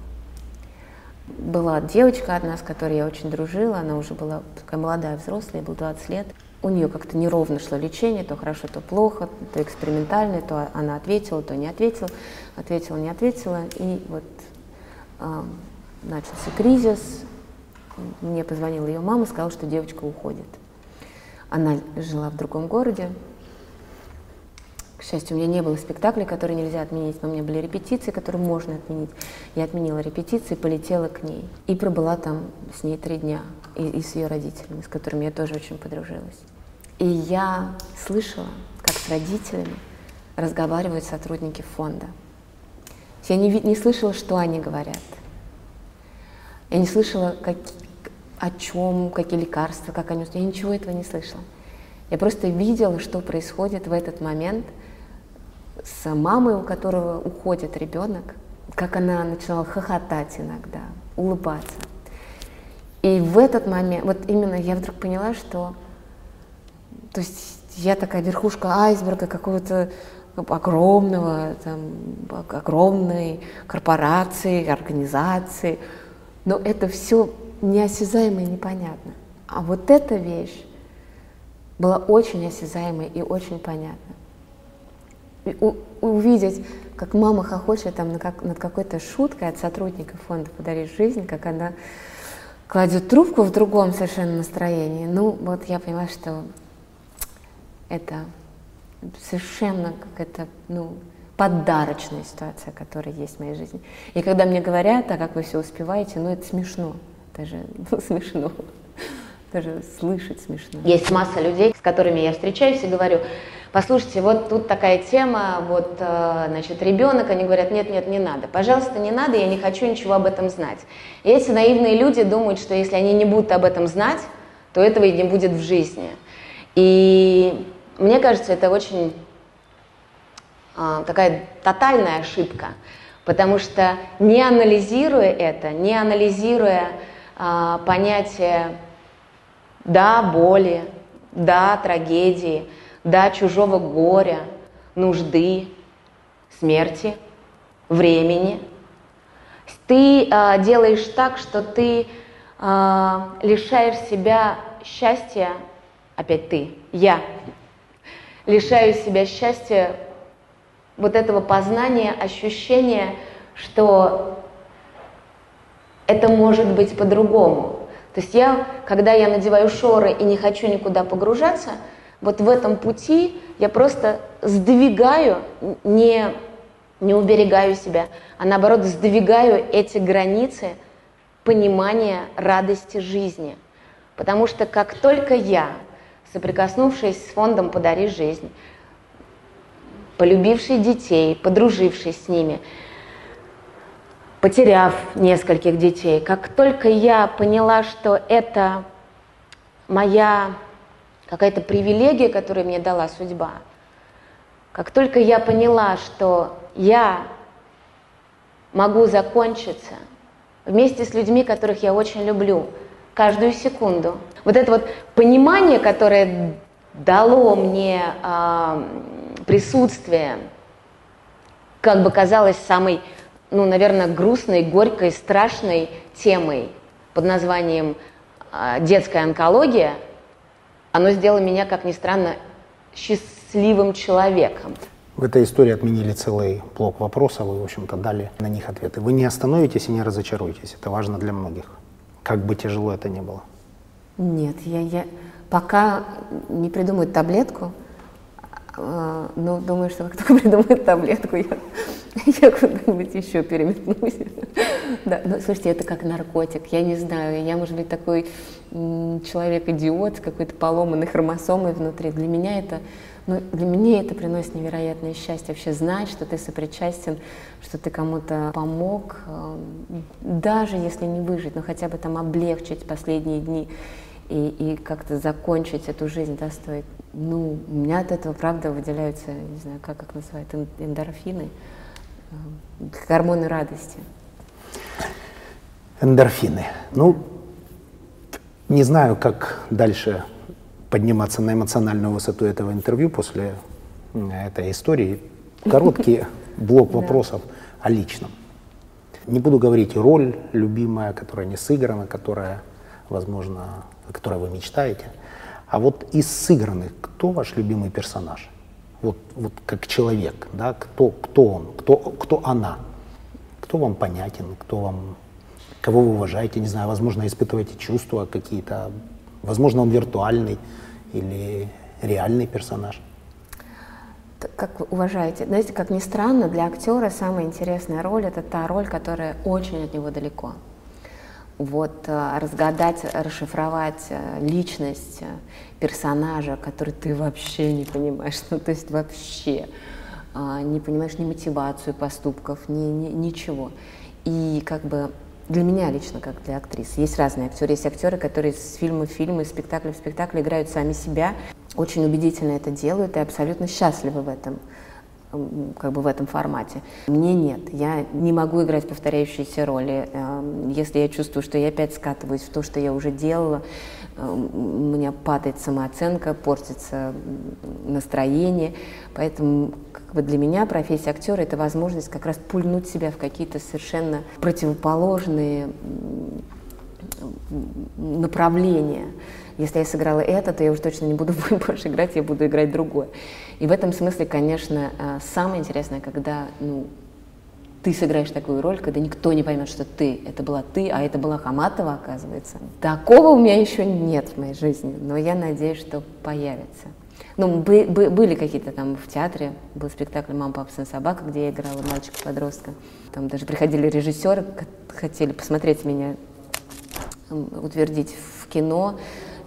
Была девочка одна, с которой я очень дружила, она уже была такая молодая, взрослая, ей было 20 лет. У нее как-то неровно шло лечение, то хорошо, то плохо, то экспериментальное, то она ответила, то не ответила, ответила, не ответила. И вот э, начался кризис, мне позвонила ее мама, сказала, что девочка уходит. Она жила в другом городе, к счастью, у меня не было спектаклей, которые нельзя отменить, но у меня были репетиции, которые можно отменить. Я отменила репетиции, полетела к ней. И пробыла там с ней три дня, и, и с ее родителями, с которыми я тоже очень подружилась. И я слышала, как с родителями разговаривают сотрудники фонда. Я не, не слышала, что они говорят. Я не слышала, как, о чем, какие лекарства, как они... Я ничего этого не слышала. Я просто видела, что происходит в этот момент – с мамой, у которого уходит ребенок, как она начинала хохотать иногда, улыбаться. И в этот момент, вот именно я вдруг поняла, что, то есть я такая верхушка айсберга какого-то огромного, там, огромной корпорации, организации, но это все неосязаемо и непонятно. А вот эта вещь была очень осязаемой и очень понятна увидеть, как мама хохочет там над, как, над какой-то шуткой от сотрудника фонда «Подари жизнь», как она кладет трубку в другом совершенно настроении. Ну, вот я поняла, что это совершенно какая-то, ну, подарочная ситуация, которая есть в моей жизни. И когда мне говорят, а как вы все успеваете, ну, это смешно. Даже ну, смешно. Даже слышать смешно. Есть масса людей, с которыми я встречаюсь и говорю, послушайте, вот тут такая тема, вот, э, значит, ребенок, они говорят, нет, нет, не надо, пожалуйста, не надо, я не хочу ничего об этом знать. И эти наивные люди думают, что если они не будут об этом знать, то этого и не будет в жизни. И мне кажется, это очень а, такая тотальная ошибка, потому что не анализируя это, не анализируя а, понятие да, боли, да, трагедии, да, чужого горя, нужды, смерти, времени. Ты э, делаешь так, что ты э, лишаешь себя счастья, опять ты, я, лишаю себя счастья вот этого познания, ощущения, что это может быть по-другому. То есть я, когда я надеваю шоры и не хочу никуда погружаться, вот в этом пути я просто сдвигаю, не, не уберегаю себя, а наоборот сдвигаю эти границы понимания радости жизни. Потому что как только я, соприкоснувшись с фондом «Подари жизнь», полюбивший детей, подружившись с ними, потеряв нескольких детей, как только я поняла, что это моя какая-то привилегия, которую мне дала судьба, как только я поняла, что я могу закончиться вместе с людьми, которых я очень люблю, каждую секунду. Вот это вот понимание, которое дало мне э, присутствие, как бы казалось, самой, ну, наверное, грустной, горькой, страшной темой под названием э, детская онкология, оно сделало меня, как ни странно, счастливым человеком. В этой истории отменили целый блок вопросов, вы, в общем-то, дали на них ответы. Вы не остановитесь и не разочаруетесь. Это важно для многих. Как бы тяжело это ни было. Нет, я, я пока не придумают таблетку, э, ну, думаю, что как только придумают таблетку, я, я куда-нибудь еще переметнусь. Да, ну, слушайте, это как наркотик, я не знаю, я, может быть, такой человек-идиот с какой-то поломанной хромосомой внутри. Для меня это ну, для меня это приносит невероятное счастье, вообще знать, что ты сопричастен, что ты кому-то помог, э, даже если не выжить, но хотя бы там облегчить последние дни и, и как-то закончить эту жизнь достойно. Ну, у меня от этого, правда, выделяются, не знаю, как их называют, эндорфины, э, гормоны радости. Эндорфины. Ну, не знаю, как дальше подниматься на эмоциональную высоту этого интервью после этой истории. Короткий блок вопросов о личном. Не буду говорить роль любимая, которая не сыграна, которая, возможно, о которой вы мечтаете. А вот из сыгранных, кто ваш любимый персонаж? Вот, вот как человек, да, кто, кто он, кто, кто она? Кто вам понятен, кто вам, кого вы уважаете, не знаю, возможно, испытываете чувства какие-то, Возможно, он виртуальный или реальный персонаж. Как вы уважаете. Знаете, как ни странно, для актера самая интересная роль — это та роль, которая очень от него далеко. Вот э, разгадать, расшифровать э, личность э, персонажа, который ты вообще не понимаешь, ну то есть вообще не понимаешь ни мотивацию поступков, ни, ни, ничего. И как бы для меня лично, как для актрисы. Есть разные актеры. Есть актеры, которые с фильма в фильм, из спектакля в спектакль играют сами себя, очень убедительно это делают и абсолютно счастливы в этом как бы в этом формате. Мне нет, я не могу играть повторяющиеся роли. Эм, если я чувствую, что я опять скатываюсь в то, что я уже делала, у меня падает самооценка, портится настроение. Поэтому как бы для меня профессия актера — это возможность как раз пульнуть себя в какие-то совершенно противоположные направления. Если я сыграла это, то я уже точно не буду больше играть, я буду играть другое. И в этом смысле, конечно, э, самое интересное, когда ну, ты сыграешь такую роль, когда никто не поймет, что ты, это была ты, а это была Хаматова, оказывается. Такого у меня еще нет в моей жизни, но я надеюсь, что появится. Ну, были какие-то там в театре, был спектакль «Мама, папа, сын, собака», где я играла мальчика-подростка. Там даже приходили режиссеры, хотели посмотреть меня, утвердить в кино.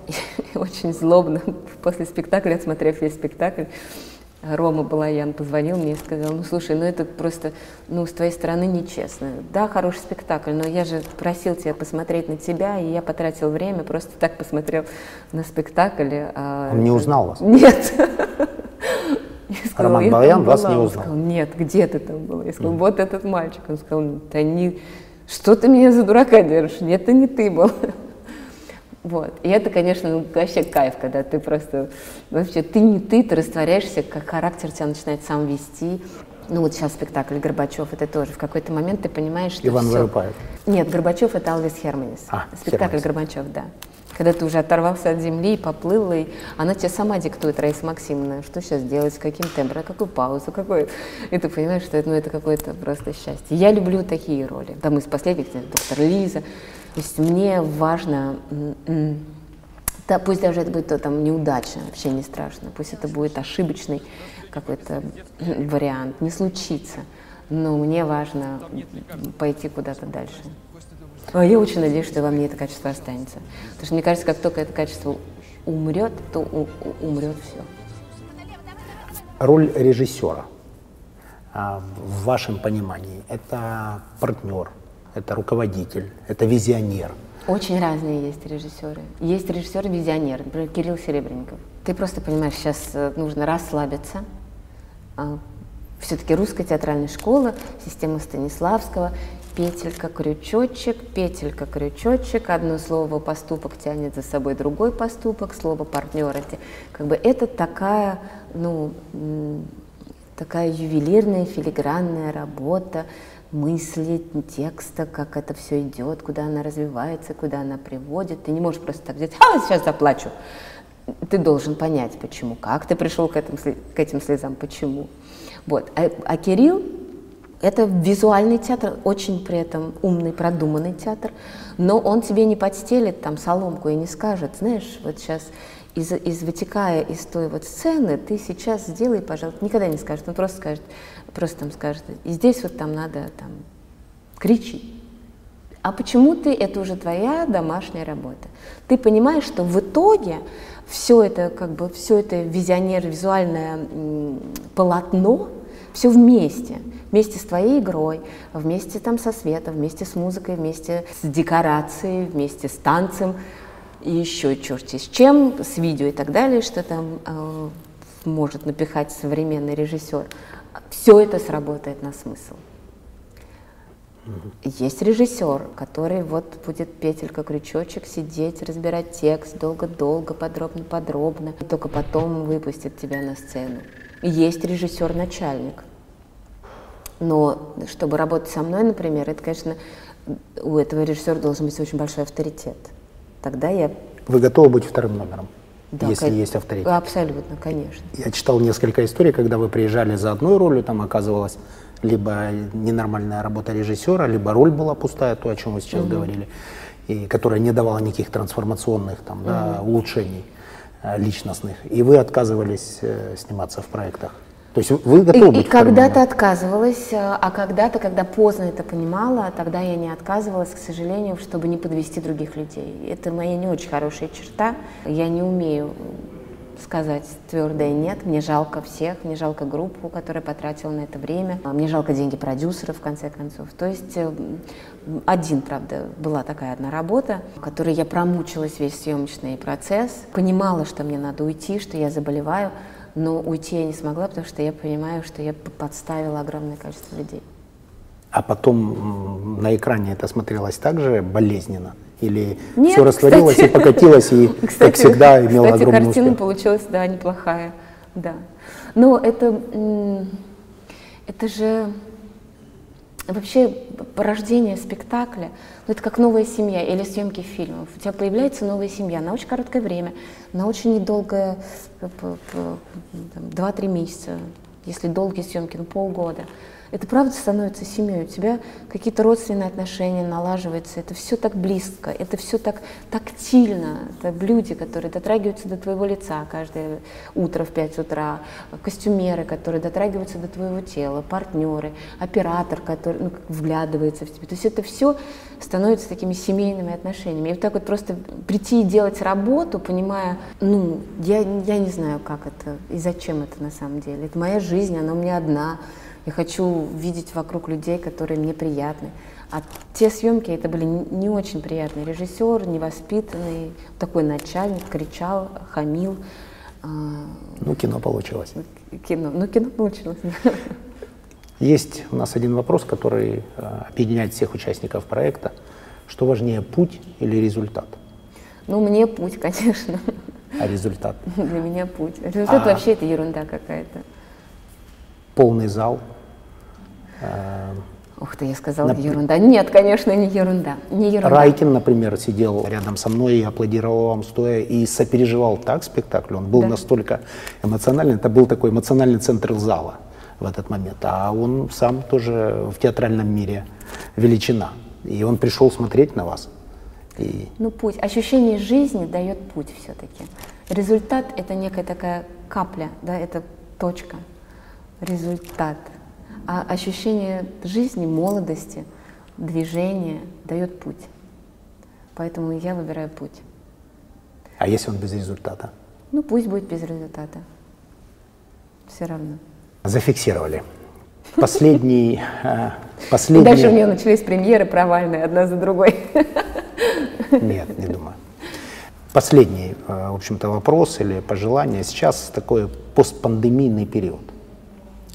И очень злобно после спектакля, отсмотрев весь спектакль, Рома Балаян позвонил мне и сказал, ну слушай, ну это просто, ну с твоей стороны нечестно. Да, хороший спектакль, но я же просил тебя посмотреть на тебя, и я потратил время, просто так посмотрел на спектакль. А... Он не узнал вас? Нет. Сказала, Роман Балаян вас не узнал? Сказал, нет, где ты там был? Я сказал, вот этот мальчик. Он сказал, да не, что ты меня за дурака держишь? Нет, это не ты был. Вот. И это, конечно, ну, вообще кайф, когда ты просто, вообще, ты не ты, ты растворяешься, как характер тебя начинает сам вести. Ну вот сейчас спектакль Горбачев, это тоже в какой-то момент ты понимаешь, что Иван все... Вырупаев. Нет, Горбачев это Алвис Херманис. А, спектакль Херманис. Горбачев, да. Когда ты уже оторвался от земли, поплыл, и она тебе сама диктует, Раиса Максимовна, что сейчас делать, с каким тембром, какую паузу, какой. И ты понимаешь, что это, ну, это какое-то просто счастье. Я люблю такие роли. Там из последних, доктор Лиза, то есть мне важно, да, пусть даже это будет то, там неудача, вообще не страшно, пусть это будет ошибочный какой-то вариант, не случится, но мне важно пойти куда-то дальше. А Я очень надеюсь, что во мне это качество останется. Потому что мне кажется, как только это качество умрет, то умрет все. Роль режиссера а, в вашем понимании – это партнер, это руководитель, это визионер. Очень разные есть режиссеры. Есть режиссер-визионер, например, Кирилл Серебренников. Ты просто понимаешь, сейчас э, нужно расслабиться. Все-таки русская театральная школа, система Станиславского, петелька, крючочек, петелька, крючочек, одно слово поступок тянет за собой другой поступок, слово партнера. Как бы это такая, ну, такая ювелирная, филигранная работа, мысли, текста, как это все идет, куда она развивается, куда она приводит. Ты не можешь просто так взять, а, сейчас заплачу. Ты должен понять, почему, как ты пришел к, этому, к этим слезам, почему. Вот. А, а Кирилл это визуальный театр, очень при этом умный, продуманный театр, но он тебе не подстелит там соломку и не скажет, знаешь, вот сейчас из, из вытекая из той вот сцены, ты сейчас сделай, пожалуйста, никогда не скажет, он просто скажет, просто там скажет, и здесь вот там надо там кричи. А почему ты, это уже твоя домашняя работа. Ты понимаешь, что в итоге все это, как бы, все это визионер, визуальное полотно, все вместе, вместе с твоей игрой, вместе там со светом, вместе с музыкой, вместе с декорацией, вместе с танцем, и еще черти с чем, с видео и так далее, что там э, может напихать современный режиссер. Все это сработает на смысл. Есть режиссер, который вот будет петелька, крючочек сидеть, разбирать текст долго-долго, подробно-подробно, и только потом выпустит тебя на сцену. Есть режиссер-начальник. Но чтобы работать со мной, например, это, конечно, у этого режиссера должен быть очень большой авторитет. Тогда я... Вы готовы быть вторым номером, да, если кон- есть авторитет? Абсолютно, конечно. Я читал несколько историй, когда вы приезжали за одной ролью, там оказывалась либо ненормальная работа режиссера, либо роль была пустая, то, о чем вы сейчас говорили, и которая не давала никаких трансформационных там, да, улучшений э, личностных. И вы отказывались э, сниматься в проектах. То есть вы готовы И, быть и когда-то отказывалась, а а когда-то, когда поздно это понимала, тогда я не отказывалась, к сожалению, чтобы не подвести других людей. Это моя не очень хорошая черта. Я не умею сказать твердое нет. Мне жалко всех, мне жалко группу, которая потратила на это время. А Мне жалко деньги продюсеров, в конце концов. То есть э, один, правда, была такая одна работа, в которой я промучилась весь съемочный процесс, понимала, что мне надо уйти, что я заболеваю, но уйти я не смогла, потому что я понимаю, что я подставила огромное количество людей. А потом на экране это смотрелось так же болезненно? Или Нет, все растворилось кстати. и покатилось, и, как всегда, имело кстати, огромный картина успех? получилась, да, неплохая, да. Но это, это же вообще порождение спектакля, ну, это как новая семья или съемки фильмов. У тебя появляется новая семья на очень короткое время, на очень недолгое, п- п- там, 2-3 месяца, если долгие съемки, ну полгода. Это правда становится семьей. У тебя какие-то родственные отношения налаживаются. Это все так близко, это все так тактильно. Это люди, которые дотрагиваются до твоего лица каждое утро в 5 утра, костюмеры, которые дотрагиваются до твоего тела, партнеры, оператор, который ну, вглядывается в тебя. То есть это все становится такими семейными отношениями. И вот так вот просто прийти и делать работу, понимая, ну, я, я не знаю, как это и зачем это на самом деле. Это моя жизнь, она у меня одна. Я хочу видеть вокруг людей, которые мне приятны. А те съемки, это были не очень приятные. Режиссер, невоспитанный, такой начальник, кричал, хамил. А, Ну, кино получилось. Кино, ну кино получилось. Есть у нас один вопрос, который э, объединяет всех участников проекта. Что важнее, путь или результат? Ну, мне путь, конечно. А результат? Для меня путь. Результат А. вообще это ерунда какая-то. Полный зал. Ух ты, я сказала, Нап- ерунда. Нет, конечно, не ерунда. Не ерунда. Райкин, например, сидел рядом со мной и аплодировал вам стоя и сопереживал так спектакль. Он был Да. настолько эмоциональный. Это был такой эмоциональный центр зала в этот момент. А он сам тоже в театральном мире величина. И он пришел смотреть на вас. И Ну, путь. Ощущение жизни дает путь все-таки. Результат — это некая такая капля, да, это точка. Результат. А ощущение жизни, молодости, движения дает путь. Поэтому я выбираю путь. А если он без результата? Ну, пусть будет без результата. Все равно. Зафиксировали. Последний, э, И последний... дальше у нее начались премьеры провальные, одна за другой. Нет, не думаю. Последний, э, в общем-то, вопрос или пожелание. Сейчас такой постпандемийный период.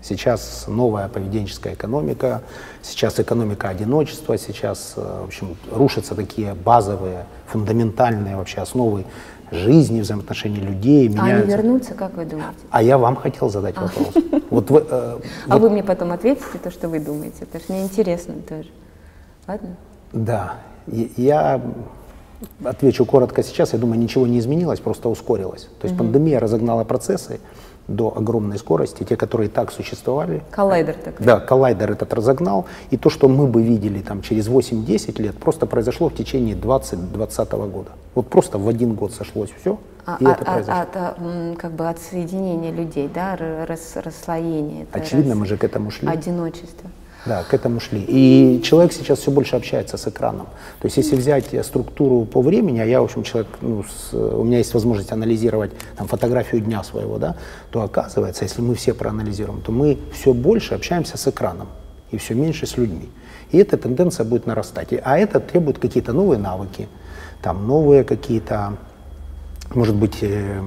Сейчас новая поведенческая экономика, сейчас экономика одиночества, сейчас, э, в общем, рушатся такие базовые, фундаментальные вообще основы жизни, взаимоотношений людей, А они меняются. вернутся, как вы думаете? А я вам хотел задать вопрос. Вот вы, э, А вы мне потом ответите то, что вы думаете, потому что мне интересно тоже. Ладно? Да, я отвечу коротко сейчас. Я думаю, ничего не изменилось, просто ускорилось. То есть пандемия разогнала процессы до огромной скорости, те, которые и так существовали. Коллайдер такой. Да, коллайдер этот разогнал, и то, что мы бы видели там через 8-10 лет, просто произошло в течение 20-20 года. Вот просто в один год сошлось все, А, и а- это а- произошло. от, а, м, как бы от соединения людей, да, рас- расслоение. это Очевидно, раз- мы же к этому шли. Одиночество. Да, к этому шли. И человек сейчас все больше общается с экраном. То есть если взять структуру по времени, а я, в общем, человек, ну, с- у меня есть возможность анализировать там, фотографию дня своего, да, то оказывается, если мы все проанализируем, то мы все больше общаемся с экраном и все меньше с людьми. И эта тенденция будет нарастать. А это требует какие-то новые навыки, там, новые какие-то может быть, э,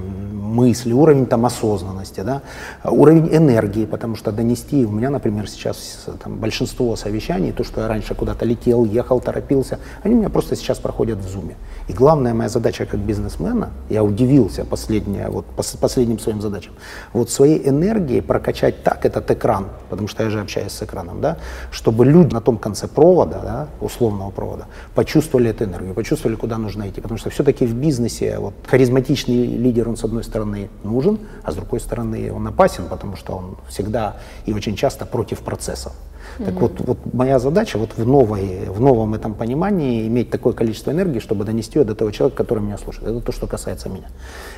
мысли, уровень там осознанности, да, уровень энергии, потому что донести, у меня, например, сейчас э, там, большинство совещаний, то, что я раньше куда-то летел, ехал, торопился, они у меня просто сейчас проходят в зуме. И главная моя задача как бизнесмена, я удивился последняя, вот, пос- последним своим задачам, вот своей энергией прокачать так этот экран, потому что я же общаюсь с экраном, да, чтобы люди на том конце провода, да, условного провода, почувствовали эту энергию, почувствовали, куда нужно идти. Потому что все-таки в бизнесе вот, харизматичный лидер, он с одной стороны нужен, а с другой стороны он опасен, потому что он всегда и очень часто против процессов. Так вот, вот моя задача вот в, новой, в новом этом понимании иметь такое количество энергии, чтобы донести ее до того человека, который меня слушает. Это то, что касается меня.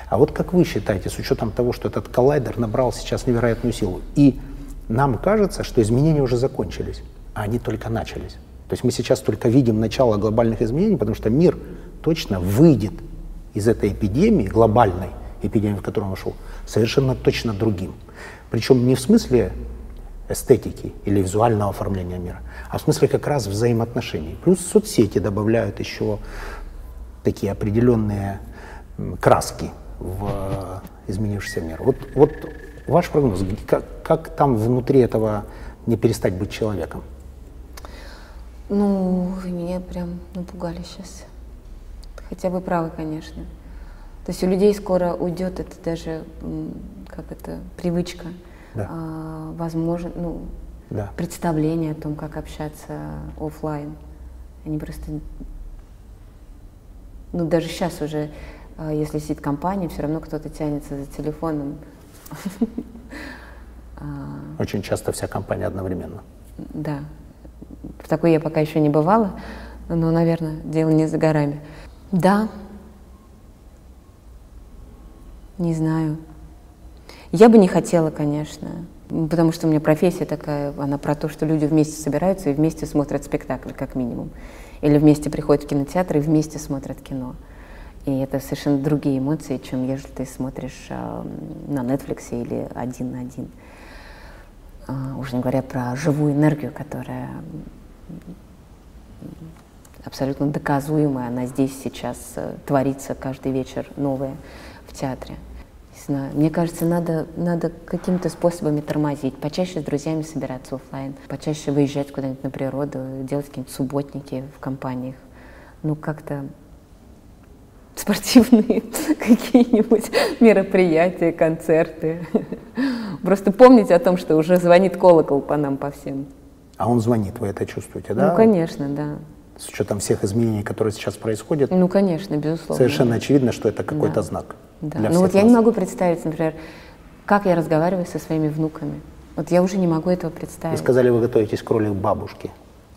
А вот как вы считаете, с учетом того, что этот коллайдер набрал сейчас невероятную силу, и нам кажется, что изменения уже закончились, а они только начались. То есть мы сейчас только видим начало глобальных изменений, потому что мир точно выйдет из этой эпидемии, глобальной эпидемии, в которую он вошел, совершенно точно другим. Причем не в смысле эстетики или визуального оформления мира, а в смысле как раз взаимоотношений. Плюс соцсети добавляют еще такие определенные краски в э, изменившийся мир. Вот, вот ваш прогноз, как, как там внутри этого не перестать быть человеком? Ну, вы меня прям напугали сейчас. Хотя вы правы, конечно. То есть у людей скоро уйдет это даже, как это, привычка, Да. а, возможно, ну, Да. представление о том, как общаться оффлайн. Они просто, ну даже сейчас уже, а, если сидит компания, все равно кто-то тянется за телефоном. Очень часто вся компания одновременно. Да. В такой я пока еще не бывала, но, наверное, дело не за горами. Да. Не знаю. Я бы не хотела, конечно, потому что у меня профессия такая, она про то, что люди вместе собираются и вместе смотрят спектакль, как минимум. Или вместе приходят в кинотеатр и вместе смотрят кино. И это совершенно другие эмоции, чем если ты смотришь м, на Netflix или один на один. А, Уже не говоря про живую энергию, которая абсолютно доказуемая, она здесь сейчас э, творится каждый вечер новое в театре. Не знаю, мне кажется, надо, надо какими-то способами тормозить, почаще с друзьями собираться оффлайн, почаще выезжать куда-нибудь на природу, делать какие-нибудь субботники в компаниях. Ну, как-то спортивные какие-нибудь мероприятия, концерты. Просто помните о том, что уже звонит колокол по нам, по всем. А он звонит, вы это чувствуете, да? Ну, конечно, да. С учетом всех изменений, которые сейчас происходят, Ну, конечно, безусловно. совершенно очевидно, что это какой-то Да. знак. Да. для Ну вот я не могу представить, например, как я разговариваю со своими внуками. Вот я уже не могу этого Вы представить. сказали, вы готовитесь к роли бабушки.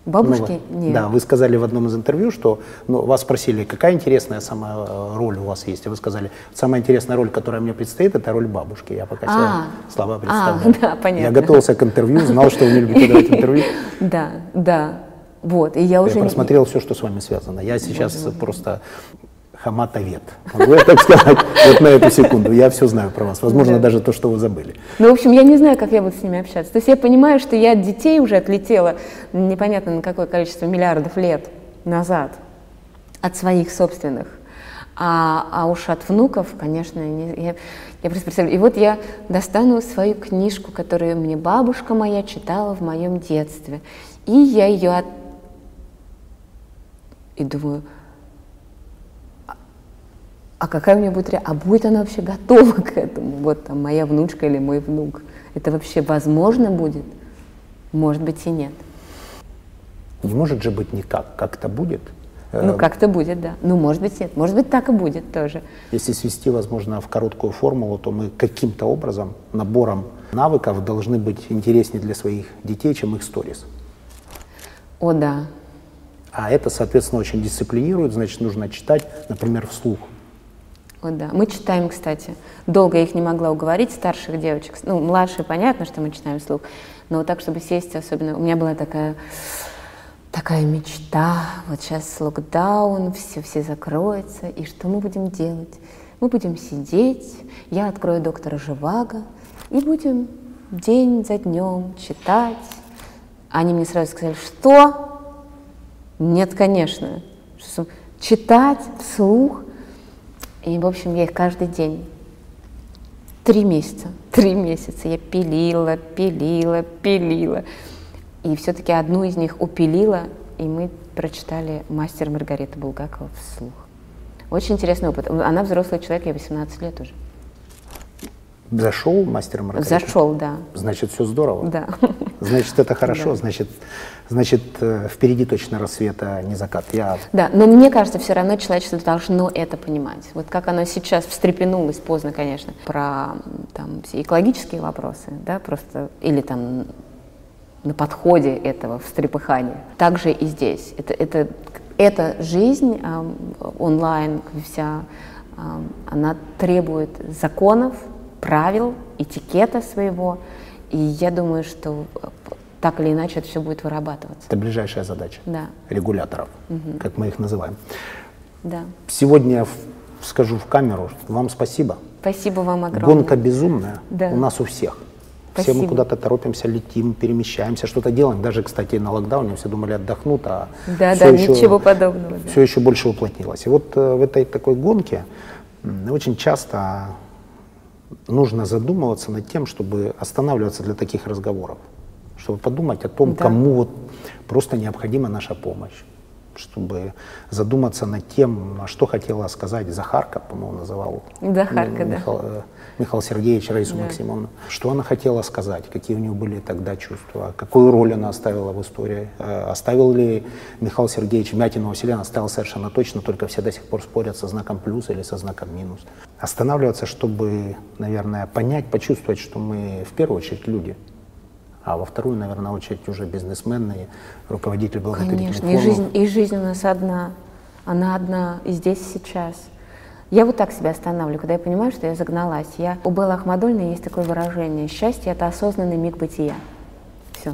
Бабушки? Ну, вы- Нет. Да, вы сказали в одном из интервью, что ну, вас спросили, какая интересная самая э, роль у вас есть. И вы сказали, самая интересная роль, которая мне предстоит, это роль бабушки. Я пока себя А, слабо а, представляю. да, понятно. Я готовился к интервью, знал, что вы не любите давать интервью. Да, да. Вот, и я уже... Я не- просмотрел все, что с вами связано. Я сейчас просто хаматовед. Могу я так сказать? Вот на эту секунду. Я все знаю про вас. Возможно, Да. даже то, что вы забыли. Ну, в общем, я не знаю, как я буду с ними общаться. То есть я понимаю, что я от детей уже отлетела непонятно на какое количество миллиардов лет назад, от своих собственных. А, а уж от внуков, конечно, не- я, я просто представляю. И вот я достану свою книжку, которую мне бабушка моя читала в моем детстве. И я ее от... И думаю, а- а какая у меня будет реакция? А будет она вообще готова к этому? Вот там моя внучка или мой внук. Это вообще возможно будет? Может быть и нет. Не может же быть никак. Как-то будет. Ну, Э, как-то будет, да. Ну, может быть, нет. Может быть, так и будет тоже. Если свести, возможно, в короткую формулу, то мы каким-то образом, набором навыков должны быть интереснее для своих детей, чем их сторис. О, да. А это, соответственно, очень дисциплинирует, значит, нужно читать, например, вслух. О, да. Мы читаем, кстати. Долго я их не могла уговорить, старших девочек. Ну, младшие, понятно, что мы читаем вслух. Но вот так, чтобы сесть, особенно... У меня была такая, такая мечта. Вот сейчас локдаун, все, все закроется. И что мы будем делать? Мы будем сидеть, я открою доктора Живаго, и будем день за днем читать. Они мне сразу сказали, что? Нет, конечно. Читать вслух. И, в общем, я их каждый день. Три месяца. Три месяца я пилила, пилила, пилила. И все-таки одну из них упилила, и мы прочитали «Мастер Маргарита Булгакова» вслух. Очень интересный опыт. Она взрослый человек, ей 18 лет уже. Зашел мастер Маргарита? Зашел, да. Значит, все здорово. Да. Значит, это хорошо. Да. Значит, значит, э, впереди точно рассвет, а не закат. Я Да, но мне кажется, все равно человечество должно это понимать. Вот как оно сейчас встрепенулось, поздно, конечно, про там, все экологические вопросы, да, просто, или там на подходе этого встрепыхания. Также и здесь. Это, это, эта жизнь ам, онлайн вся, ам, она требует законов, правил, этикета своего. И я думаю, что э, так или иначе это все будет вырабатываться. это ближайшая задача Да, регуляторов, как мы их называем. да. Сегодня скажу в камеру, вам спасибо. Спасибо вам огромное. Гонка безумная Да. у нас у всех. Все мы Спасибо. куда-то торопимся, летим, перемещаемся, что-то делаем. Даже, кстати, на локдауне все думали отдохнут, а Да, всё да, еще- ничего подобного. да. все еще больше уплотнилось. И вот э, в этой такой гонке очень часто нужно задумываться над тем, чтобы останавливаться для таких разговоров, чтобы подумать о том, Да. кому вот просто необходима наша помощь, чтобы задуматься над тем, что хотела сказать Захарка, по-моему, называл Захарка, м, да. Михаил, э, Михаил Сергеевич Раису Да. Максимовну. Что она хотела сказать, какие у нее были тогда чувства, какую роль она оставила в истории, э, оставил ли Михаил Сергеевич Мятину Василиан, оставил совершенно точно, только все до сих пор спорят со знаком плюс или со знаком минус. Останавливаться, чтобы, наверное, понять, почувствовать, что мы в первую очередь люди, а во вторую, наверное, очередь уже бизнесмены, руководители благотворительных Конечно, и жизнь, и жизнь у нас одна. Она одна и здесь, сейчас. Я вот так себя останавливаю, когда я понимаю, что я загналась. Я, у Беллы Ахмадульной есть такое выражение «счастье – это осознанный миг бытия». Все.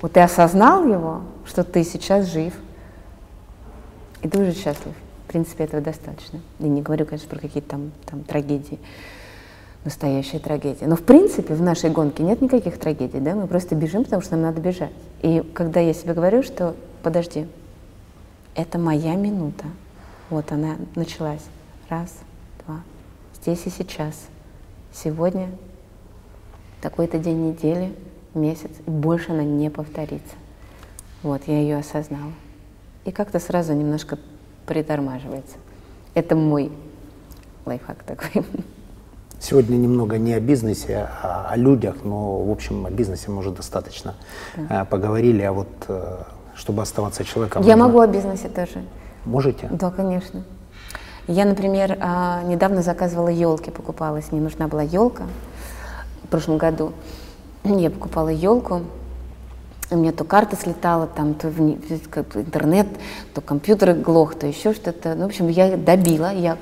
Вот ты осознал его, что ты сейчас жив, и ты уже счастлив. В принципе, этого достаточно. И не говорю, конечно, про какие-то там, там трагедии, настоящие трагедии. Но в принципе в нашей гонке нет никаких трагедий, да? Мы просто бежим, потому что нам надо бежать. И когда я себе говорю, что подожди, это моя минута. Вот она началась. Раз, два. Здесь и сейчас. Сегодня такой-то день недели, месяц, и больше она не повторится. Вот, я ее осознала. И как-то сразу немножко притормаживается. Это мой лайфхак такой. Сегодня немного не о бизнесе, а о людях, но, в общем, о бизнесе, может, достаточно. Э, Поговорили, а вот э, чтобы оставаться человеком... Я нужно- могу о бизнесе тоже. Можете? Да, конечно. Я, например, а, недавно заказывала елки, покупалась. Мне нужна была елка в прошлом году. Я покупала елку. У меня то карта слетала, там то интернет, то компьютер глох, то еще что-то. Ну, в общем, я добила, я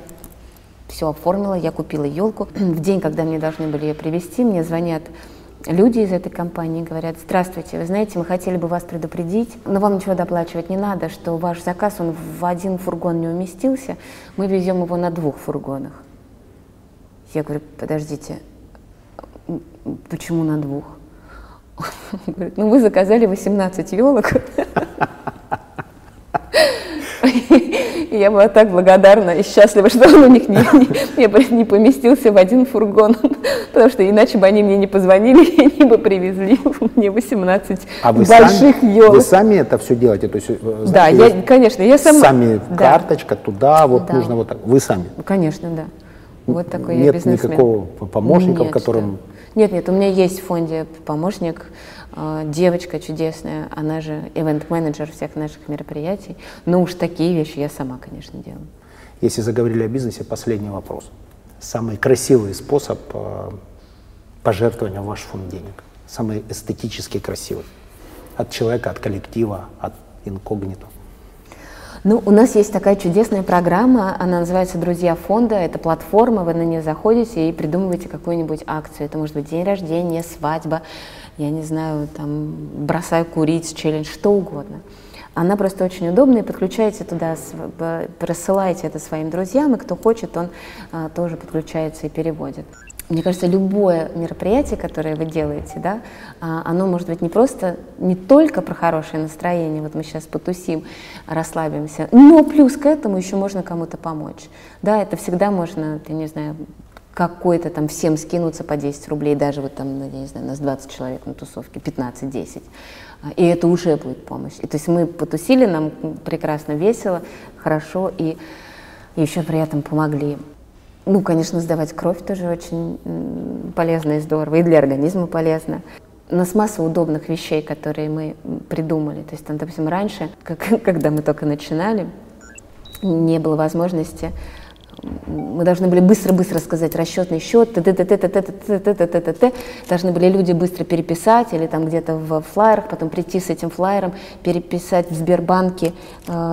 все оформила, я купила елку. В день, когда мне должны были ее привезти, мне звонят люди из этой компании говорят, здравствуйте, вы знаете, мы хотели бы вас предупредить, но вам ничего доплачивать не надо, что ваш заказ, он в один фургон не уместился, мы везем его на двух фургонах. Я говорю, подождите, почему на двух? Он говорит, ну вы заказали 18 елок. И я была так благодарна и счастлива, что он у них не, не, не поместился в один фургон, потому что иначе бы они мне не позвонили, и они бы привезли мне 18 а вы больших сами, елок. Вы сами это все делаете? То есть, э, знаете, да, я, конечно, я сама. Сами да. карточка туда, вот да. нужно вот так. Вы сами? Конечно, да. Вот такой Нет я бизнесмен. никакого помощника, Нет, которым... Да. Нет, нет, у меня есть в фонде помощник, девочка чудесная, она же ивент-менеджер всех наших мероприятий. Но уж такие вещи я сама, конечно, делаю. Если заговорили о бизнесе, последний вопрос. Самый красивый способ э, пожертвования в ваш фонд денег? Самый эстетически красивый? От человека, от коллектива, от инкогнито? Ну, у нас есть такая чудесная программа, она называется «Друзья фонда». Это платформа, вы на нее заходите и придумываете какую-нибудь акцию. Это может быть день рождения, свадьба, я не знаю, там, бросаю курить, челлендж, что угодно. Она просто очень удобная, подключаете туда, рассылаете это своим друзьям, и кто хочет, он а, тоже подключается и переводит. Мне кажется, любое мероприятие, которое вы делаете, да, а, оно может быть не просто, не только про хорошее настроение, вот мы сейчас потусим, расслабимся, но плюс к этому еще можно кому-то помочь. Да, это всегда можно, я не знаю, какой-то там всем скинуться по 10 рублей, даже вот там, я не знаю, нас 20 человек на тусовке, 15-10. И это уже будет помощь. И, то есть мы потусили, нам прекрасно, весело, хорошо, и еще при этом помогли. Ну, конечно, сдавать кровь тоже очень полезно и здорово, и для организма полезно. У нас масса удобных вещей, которые мы придумали. То есть, там, допустим, раньше, как, когда мы только начинали, не было возможности мы должны были быстро-быстро сказать расчетный счет, должны были люди быстро переписать или там где-то в флайерах, потом прийти с этим флайером, переписать в Сбербанке,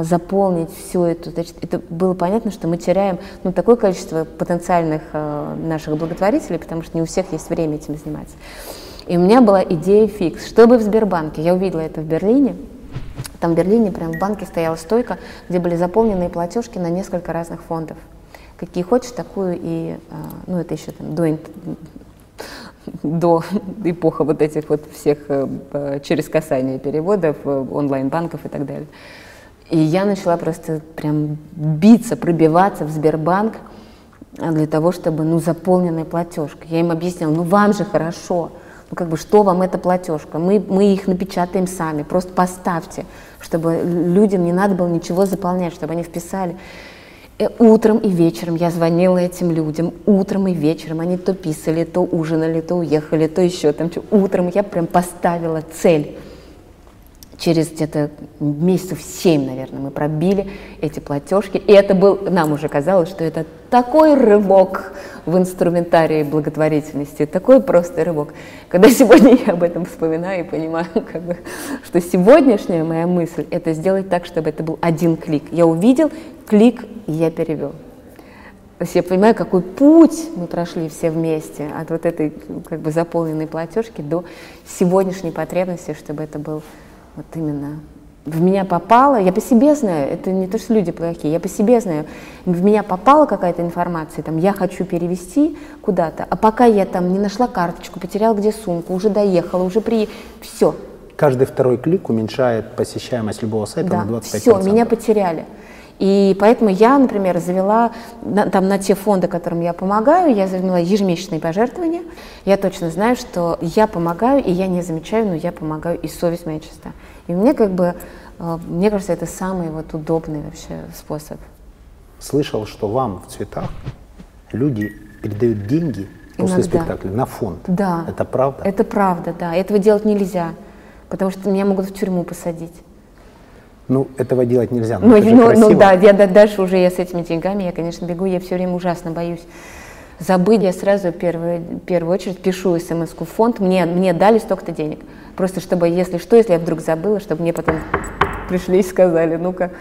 заполнить все это. Значит, это было понятно, что мы теряем ну, такое количество потенциальных наших благотворителей, потому что не у всех есть время этим заниматься. И у меня была идея фикс, чтобы в Сбербанке, я увидела это в Берлине, там в Берлине прям в банке стояла стойка, где были заполненные платежки на несколько разных фондов – какие хочешь, такую и, а, ну, это еще там до, до эпоха вот этих вот всех э, через касание переводов, э, онлайн-банков и так далее. И я начала просто прям биться, пробиваться в Сбербанк а, для того, чтобы, ну, заполненная платежка. Я им объясняла, ну, вам же хорошо, ну, как бы, что вам эта платежка? Мы, мы их напечатаем сами, просто поставьте, чтобы людям не надо было ничего заполнять, чтобы они вписали. Э, утром и вечером я звонила этим людям, утром и вечером они то писали, то ужинали, то уехали, то еще там. Утром я прям поставила цель. Через где-то месяцев семь, наверное, мы пробили эти платежки. И это был, нам уже казалось, что это такой рывок в инструментарии благотворительности, такой просто рывок. Когда сегодня я об этом вспоминаю и понимаю, как бы, что сегодняшняя моя мысль – это сделать так, чтобы это был один клик. Я увидел, клик, и я перевел. То есть я понимаю, какой путь мы прошли все вместе от вот этой как бы заполненной платежки до сегодняшней потребности, чтобы это был вот именно в меня попало, я по себе знаю, это не то, что люди плохие, я по себе знаю, в меня попала какая-то информация, там, я хочу перевести куда-то, а пока я там не нашла карточку, потеряла где сумку, уже доехала, уже при... Все. Каждый второй клик уменьшает посещаемость любого сайта да, на 25%. Все, меня потеряли. И поэтому я, например, завела на, там, на те фонды, которым я помогаю, я завела ежемесячные пожертвования. Я точно знаю, что я помогаю, и я не замечаю, но я помогаю, и совесть моя чиста. И мне как бы, э, мне кажется, это самый вот удобный вообще способ. Слышал, что вам в цветах люди передают деньги после Иногда. спектакля на фонд. Да. Это правда? Это правда, да. Этого делать нельзя, потому что меня могут в тюрьму посадить. Ну, этого делать нельзя. Но, ну, ну, ну да, я дальше уже я с этими деньгами, я, конечно, бегу, я все время ужасно боюсь забыть. Я сразу первую, в первую очередь пишу смс в фонд, мне, мне дали столько-то денег. Просто чтобы, если что, если я вдруг забыла, чтобы мне потом пришли и сказали, ну-ка.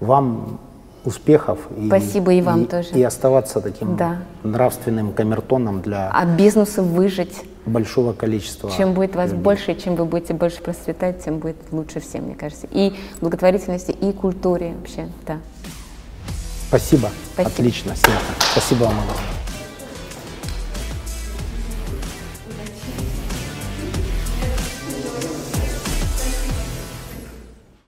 Вам успехов. И, Спасибо и вам и, тоже. И оставаться таким да. нравственным камертоном для... А бизнесу выжить. Большого количества. Чем будет вас людей. больше, чем вы будете больше процветать, тем будет лучше всем, мне кажется. И благотворительности, и культуре вообще, да. Спасибо. Спасибо. Отлично, снято. Спасибо вам огромное.